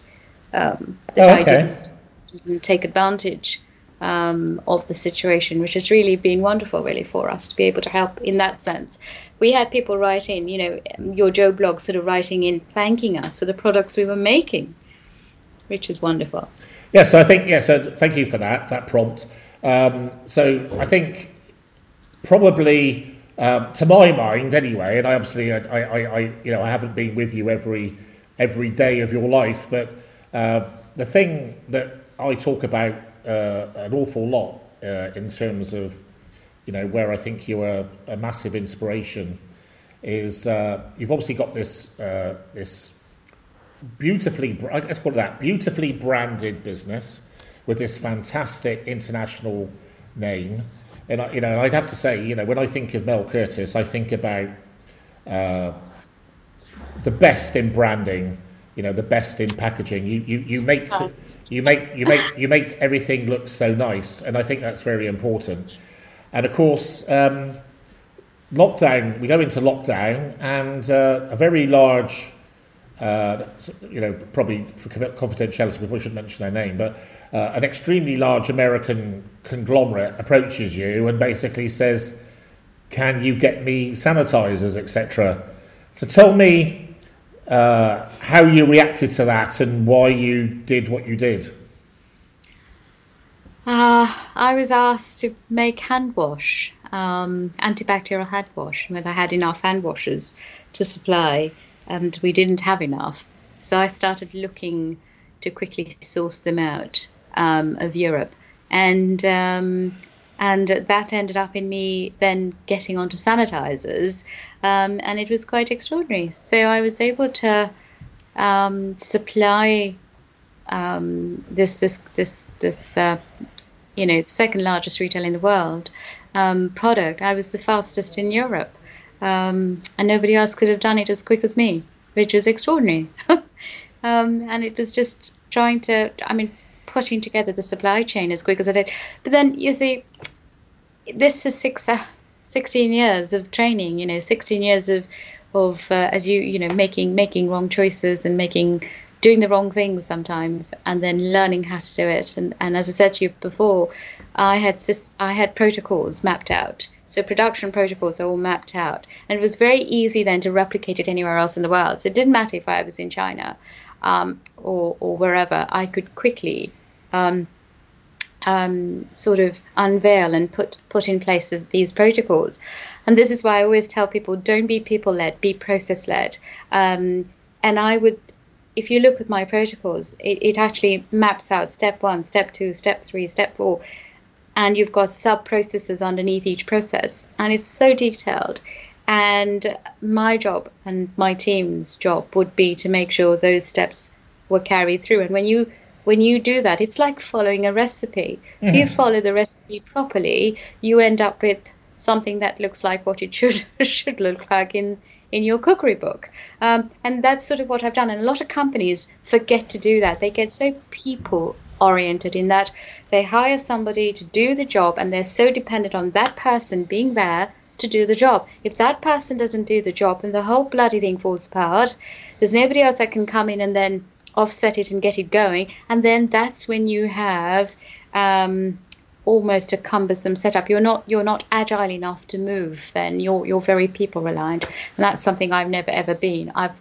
Um, that Oh, okay. I didn't, didn't take advantage um, of the situation, which has really been wonderful, really, for us to be able to help in that sense. We had people writing, you know, your Joe blog sort of writing in, thanking us for the products we were making, which is wonderful. Yeah, so I think yeah. So thank you for that that prompt. Um, so I think probably um, to my mind anyway, and I obviously I, I, I you know I haven't been with you every every day of your life, but uh, the thing that I talk about uh, an awful lot uh, in terms of you know where I think you are a massive inspiration is uh, you've obviously got this uh, this beautifully, let's call it that, beautifully branded business with this fantastic international name. And I, you know, I'd have to say, you know, when I think of Mel Curtis, I think about uh, the best in branding. You know, the best in packaging. You you, you make you make you make you make everything look so nice, and I think that's very important. And of course, um, lockdown. We go into lockdown, and uh, a very large uh, you know, probably for confidentiality, we probably shouldn't mention their name, but uh, an extremely large American conglomerate approaches you and basically says, "Can you get me sanitizers, etc." So tell me uh, how you reacted to that and why you did what you did. Uh, I was asked to make hand wash, um, antibacterial hand wash, because I had enough hand washers to supply, and we didn't have enough. So I started looking to quickly source them out um, of Europe, and um, and that ended up in me then getting onto sanitizers, um, and it was quite extraordinary. So I was able to um, supply um, this this this this uh, you know second largest retailer in the world um, product. I was the fastest in Europe, um, and nobody else could have done it as quick as me, which was extraordinary. *laughs* um, and it was just trying to, I mean, putting together the supply chain as quick as I did. But then you see, this is six, uh, 16 years of training. You know, 16 years of of uh, as you you know making making wrong choices and making doing the wrong things sometimes and then learning how to do it and, and as i said to you before i had i had protocols mapped out so production protocols are all mapped out and it was very easy then to replicate it anywhere else in the world so it didn't matter if i was in china um, or, or wherever i could quickly um, um, sort of unveil and put put in place these protocols. And this is why I always tell people: don't be people led, be process led. Um, and I would, if you look at my protocols, it, it actually maps out step one, step two, step three, step four, and you've got sub processes underneath each process, and it's so detailed. And my job and my team's job would be to make sure those steps were carried through. And when you when you do that, it's like following a recipe. If you follow the recipe properly, you end up with something that looks like what it should *laughs* should look like in in your cookery book. Um, and that's sort of what I've done. And a lot of companies forget to do that. They get so people oriented in that they hire somebody to do the job and they're so dependent on that person being there to do the job. If that person doesn't do the job, then the whole bloody thing falls apart. There's nobody else that can come in and then offset it and get it going. And then that's when you have um, almost a cumbersome setup. You're not you're not agile enough to move. Then you're you're very people reliant, and that's something I've never ever been. I've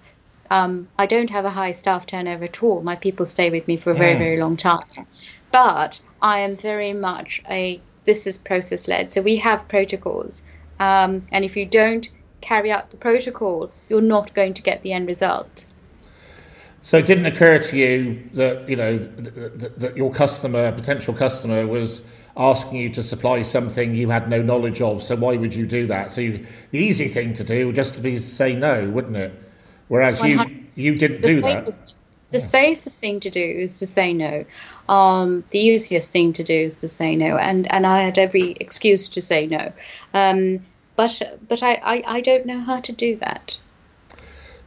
um, I don't have a high staff turnover at all. My people stay with me for a very mm. very long time, but I am very much a this is process led. So we have protocols, um, and if you don't carry out the protocol, you're not going to get the end result. So it didn't occur to you that you know that, that your customer, potential customer, was asking you to supply something you had no knowledge of. So why would you do that? So you, the easy thing to do would just to be say no, wouldn't it? Whereas you you didn't do safest, that. The yeah. safest thing to do is to say no. Um, the easiest thing to do is to say no, and and I had every excuse to say no. Um, but but I, I, I don't know how to do that.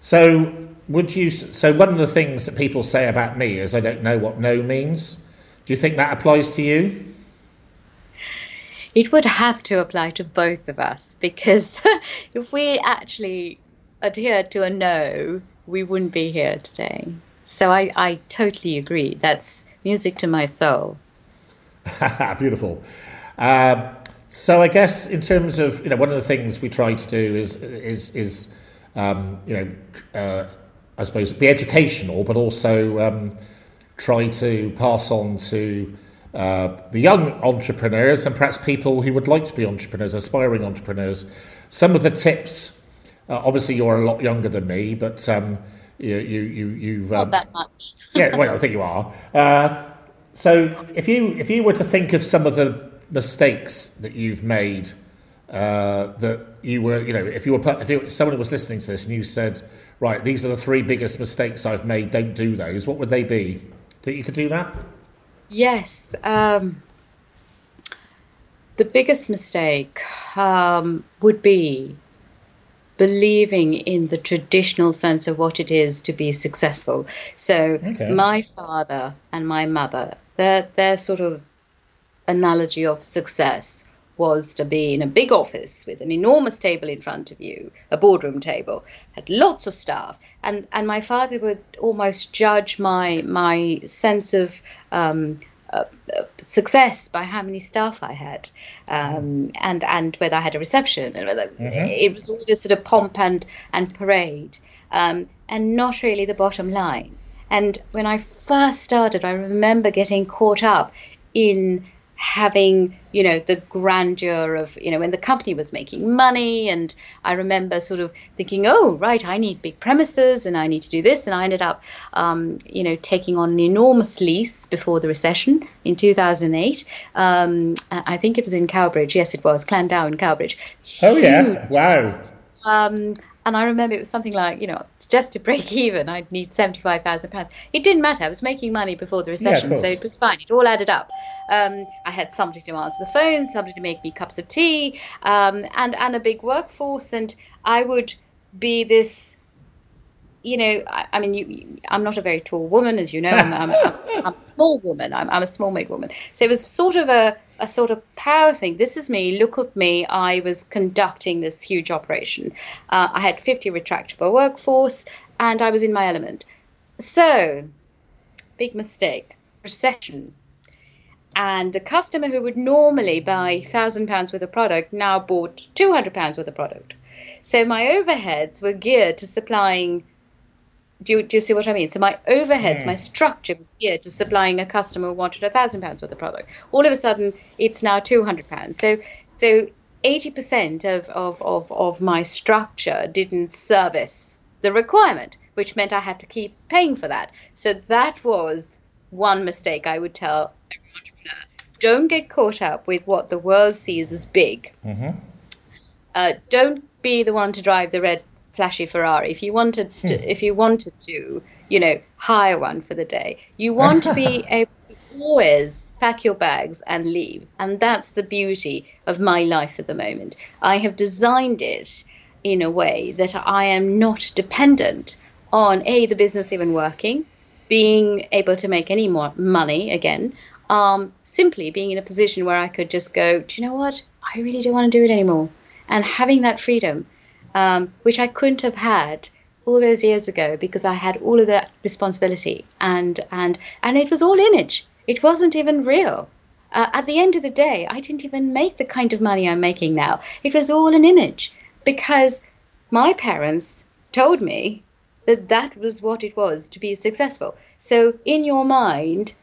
So would you? So one of the things that people say about me is I don't know what no means. Do you think that applies to you? It would have to apply to both of us because *laughs* if we actually adhered to a no, we wouldn't be here today. So I, I totally agree. That's music to my soul. *laughs* Beautiful. Uh, so I guess in terms of you know one of the things we try to do is is is um, you know uh, I suppose be educational, but also um, try to pass on to uh, the young entrepreneurs and perhaps people who would like to be entrepreneurs, aspiring entrepreneurs. Some of the tips. Uh, obviously, you're a lot younger than me, but um, you you you you've um, not that much. *laughs* yeah, well, I think you are. Uh, so, if you if you were to think of some of the mistakes that you've made, uh, that you were, you know, if you were if you, someone was listening to this and you said, right, these are the three biggest mistakes I've made, don't do those. What would they be? That you could do that? Yes. Um, the biggest mistake um, would be believing in the traditional sense of what it is to be successful. So, okay. my father and my mother, their, their sort of analogy of success was to be in a big office with an enormous table in front of you, a boardroom table, had lots of staff, and and my father would almost judge my my sense of um, uh, success by how many staff I had, um, and and whether I had a reception, and whether mm-hmm. it was all this sort of pomp and and parade, um, and not really the bottom line. And when I first started, I remember getting caught up in having you know the grandeur of you know when the company was making money. And i remember sort of thinking oh right i need big premises and i need to do this. And i ended up um, you know taking on an enormous lease before the recession in 2008 um, i think it was in cowbridge. Yes it was. Llandow in cowbridge. Oh yeah. Wow. Um, and I remember it was something like, you know, just to break *laughs* even, I'd need seventy-five thousand pounds. It didn't matter. I was making money before the recession, yeah, so it was fine. It all added up. Um, I had somebody to answer the phone, somebody to make me cups of tea, um, and and a big workforce, and I would be this you know, I, I mean, you, I'm not a very tall woman, as you know. I'm, I'm, I'm, I'm a small woman. I'm, a small made woman. So it was sort of a, a sort of power thing. This is me. Look at me. I was conducting this huge operation. Uh, I had 50 retractable workforce, and I was in my element. So, big mistake. Recession. And the customer who would normally buy thousand pounds worth of product now bought 200 pounds worth of product. So my overheads were geared to supplying do you, do you see what I mean? So my overheads, my structure was geared to supplying a customer who wanted a thousand pounds worth of product. All of a sudden, it's now two hundred pounds. So so eighty percent of, of, of, of my structure didn't service the requirement, which meant I had to keep paying for that. So that was one mistake I would tell every entrepreneur. Don't get caught up with what the world sees as big. Mm-hmm. Uh, don't be the one to drive the red flashy Ferrari, if you wanted to, hmm. if you wanted to, you know, hire one for the day, you want to be *laughs* able to always pack your bags and leave. And that's the beauty of my life at the moment. I have designed it in a way that I am not dependent on a the business even working, being able to make any more money again, um, simply being in a position where I could just go, do you know what? I really don't want to do it anymore. And having that freedom, um, which I couldn't have had all those years ago because I had all of that responsibility and and and it was all image. It wasn't even real. Uh, at the end of the day, I didn't even make the kind of money I'm making now. It was all an image because my parents told me that that was what it was to be successful. So in your mind,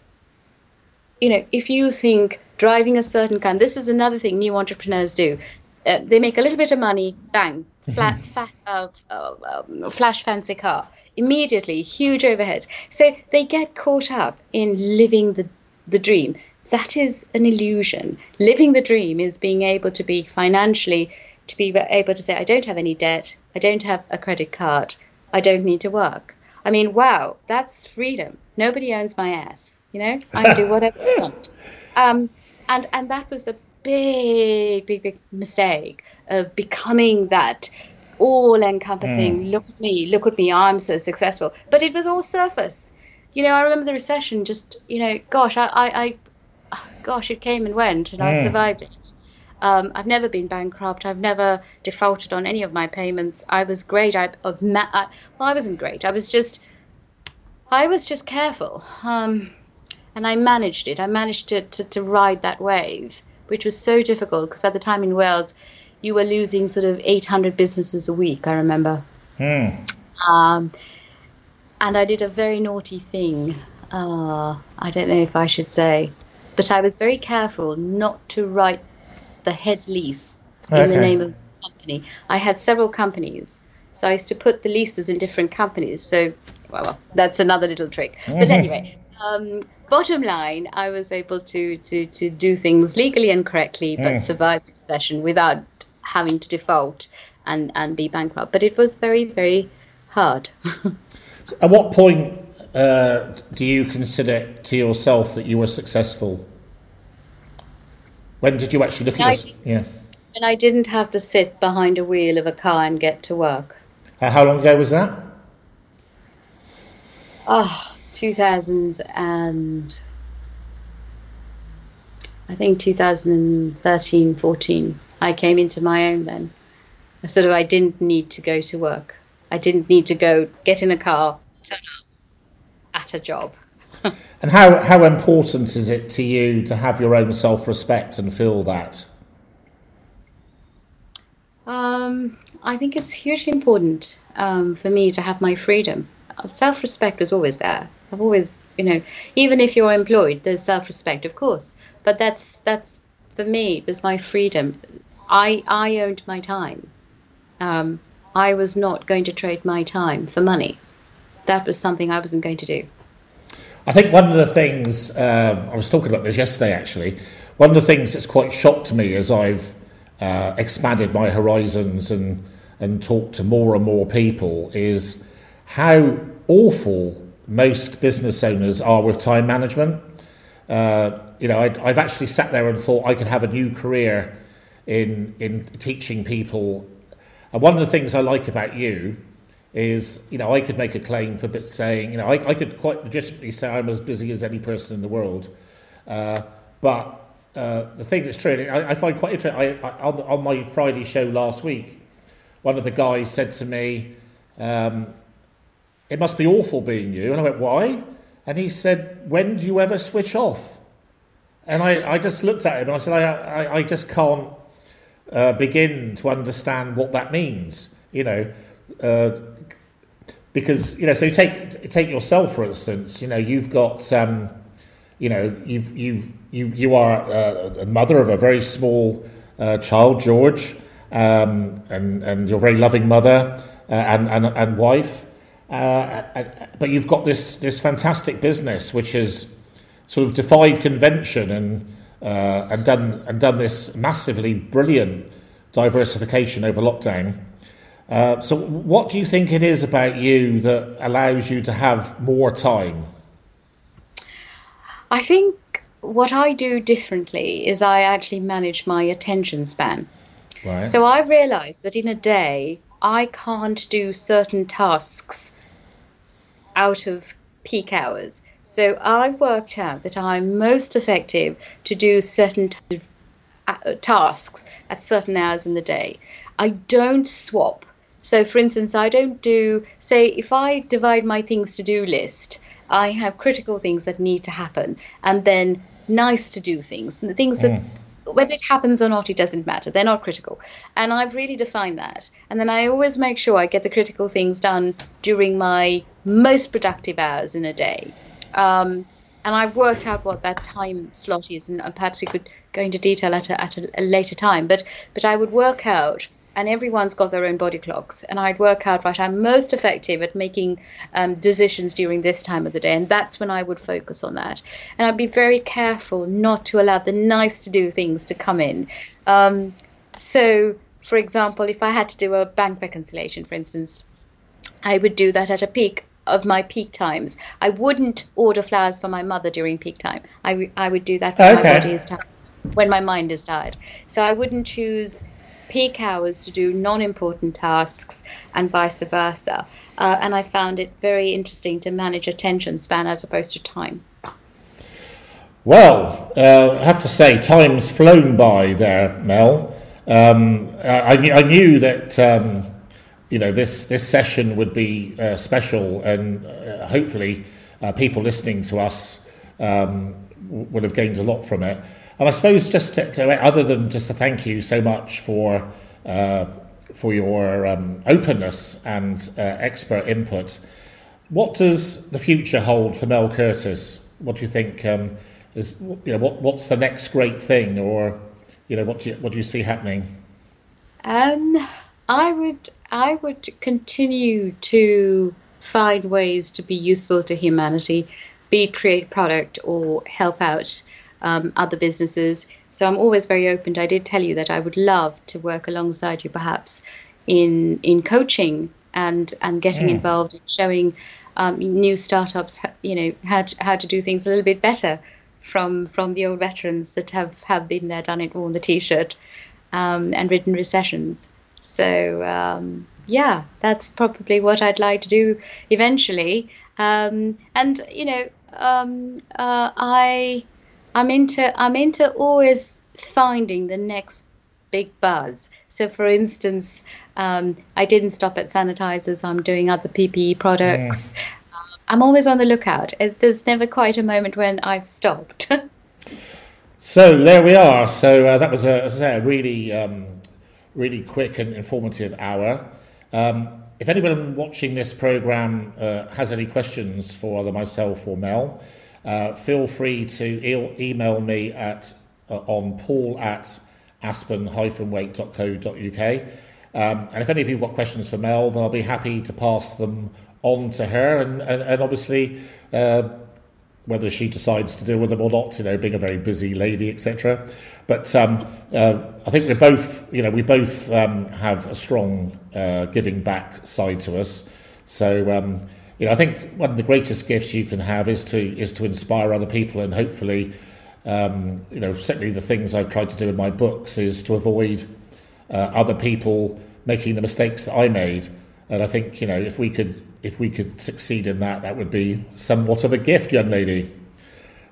you know, if you think driving a certain car, this is another thing new entrepreneurs do. Uh, they make a little bit of money, bang, flat, fat, uh, uh, um, flash fancy car, immediately, huge overheads. So they get caught up in living the, the dream. That is an illusion. Living the dream is being able to be financially, to be able to say, I don't have any debt, I don't have a credit card, I don't need to work. I mean, wow, that's freedom. Nobody owns my ass. You know, I can do *laughs* whatever I want. Um, and and that was a big, big, big mistake of becoming that all-encompassing. Mm. Look at me, look at me, I'm so successful. But it was all surface. You know, I remember the recession. Just you know, gosh, I, I, I gosh, it came and went, and mm. I survived it. Um, I've never been bankrupt. I've never defaulted on any of my payments. I was great. I of ma- I, well, I wasn't great. I was just, I was just careful, um, and I managed it. I managed to, to, to ride that wave, which was so difficult because at the time in Wales, you were losing sort of 800 businesses a week. I remember. Hmm. Um, and I did a very naughty thing. Uh, I don't know if I should say, but I was very careful not to write the head lease in okay. the name of the company. I had several companies, so I used to put the leases in different companies. So, well, well that's another little trick. But mm-hmm. anyway, um, bottom line, I was able to to to do things legally and correctly, but mm. survive the recession without having to default and and be bankrupt. But it was very very hard. *laughs* so at what point uh, do you consider to yourself that you were successful? When did you actually look when at this? Yeah. And I didn't have to sit behind a wheel of a car and get to work. Uh, how long ago was that? Oh, 2000 and I think 2013, 14. I came into my own then. Sort of, I didn't need to go to work. I didn't need to go get in a car, turn up at a job. *laughs* and how, how important is it to you to have your own self respect and feel that? Um, I think it's hugely important um, for me to have my freedom. Self respect was always there. I've always, you know, even if you're employed, there's self respect, of course. But that's that's for me. It was my freedom. I I owned my time. Um, I was not going to trade my time for money. That was something I wasn't going to do. I think one of the things uh, I was talking about this yesterday. Actually, one of the things that's quite shocked me as I've uh, expanded my horizons and and talked to more and more people is how awful most business owners are with time management. Uh, you know, I, have actually sat there and thought I could have a new career in in teaching people. And one of the things I like about you is, you know, I could make a claim for bit saying, you know, I, I could quite legitimately say I'm as busy as any person in the world. Uh, but uh, the thing that's true, I, I find quite interesting. I, I, on, on, my Friday show last week, one of the guys said to me, um, "It must be awful being you," and I went, "Why?" And he said, "When do you ever switch off?" And I, I just looked at him and I said, I, I, I just can't uh, begin to understand what that means, you know. Uh, because, you know, so take, take yourself, for instance, you know, you've got, um, you know, you've, you've, you, you are a, a mother of a very small uh, child, George, um, and, and you're a very loving mother uh, and, and, and wife. Uh, but you've got this, this fantastic business, which has sort of defied convention and uh, and done and done this massively brilliant diversification over lockdown. Uh, so, what do you think it is about you that allows you to have more time? I think what I do differently is I actually manage my attention span. Right. So I realise that in a day I can't do certain tasks out of peak hours. So I worked out that I'm most effective to do certain t- uh, tasks at certain hours in the day. I don't swap. So, for instance, I don't do, say, if I divide my things to do list, I have critical things that need to happen and then nice to do things, the things that mm whether it happens or not, it doesn't matter. They're not critical. And I've really defined that. And then I always make sure I get the critical things done during my most productive hours in a day. Um, and I've worked out what that time slot is, and perhaps we could go into detail at a, at a, later time. But but I would work out and everyone's got their own body clocks. And I'd work out, right, I'm most effective at making um, decisions during this time of the day. And that's when I would focus on that. And I'd be very careful not to allow the nice to do things to come in. Um, so, for example, if I had to do a bank reconciliation, for instance, I would do that at a peak of my peak times. I wouldn't order flowers for my mother during peak time. I I would do that when okay. my body is tired, when my mind is tired. So I wouldn't choose peak hours to do non important tasks and vice versa. Uh, and I found it very interesting to manage attention span as opposed to time. Well, uh, I have to say, time's flown by there, Mel. Um, I, I, knew that um, you know this this session would be uh, special, and uh, hopefully, uh, people listening to us um, would have gained a lot from it. And I suppose just to, to, other than just to thank you so much for uh, for your um, openness and uh, expert input, what does the future hold for Mel Curtis? What do you think um, is you know what what's the next great thing, or you know what do you, what do you see happening? Um, I would I would continue to find ways to be useful to humanity, be it create product or help out um, other businesses. So I'm always very open. I did tell you that I would love to work alongside you, perhaps in in coaching and and getting mm. involved in showing um, new startups, you know, how to, how to do things a little bit better from from the old veterans that have have been there, done it, worn the t-shirt, um, and ridden recessions. So um, yeah, that's probably what I'd like to do eventually. Um, and you know, um, uh, I I'm into I'm into always finding the next big buzz. So, for instance, um, I didn't stop at sanitizers. I'm doing other PPE products. Yeah. Uh, I'm always on the lookout. There's never quite a moment when I've stopped. *laughs* so there we are. So uh, that was a, say, a really, um, really quick and informative hour. Um, if anyone watching this program uh, has any questions for either myself or Mel, uh, feel free to e- email me at uh, on paul at aspen-waite.co.uk. Um, and if any of you have got questions for Mel, then I'll be happy to pass them on to her. And, and, and obviously, uh, whether she decides to deal with them or not, you know, being a very busy lady, etc. But um, uh, I think we both, you know, we both um, have a strong uh, giving back side to us. So um, you know, I think one of the greatest gifts you can have is to is to inspire other people, and hopefully, um, you know, certainly the things I've tried to do in my books is to avoid uh, other people making the mistakes that I made. And I think you know, if we could if we could succeed in that, that would be somewhat of a gift, young lady.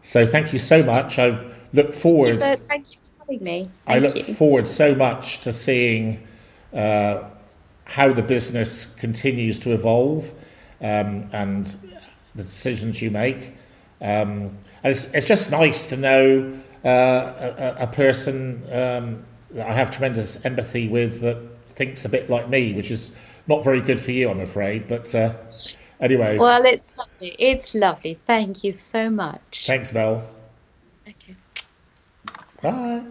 So thank you so much. I look forward. Thank you for having me. Thank I look you. forward so much to seeing uh, how the business continues to evolve um, and the decisions you make. Um, it's, it's, just nice to know uh, a, a, person um, that I have tremendous empathy with that thinks a bit like me, which is not very good for you, I'm afraid. But uh, anyway. Well, it's lovely. It's lovely. Thank you so much. Thanks, Mel. Okay. Bye.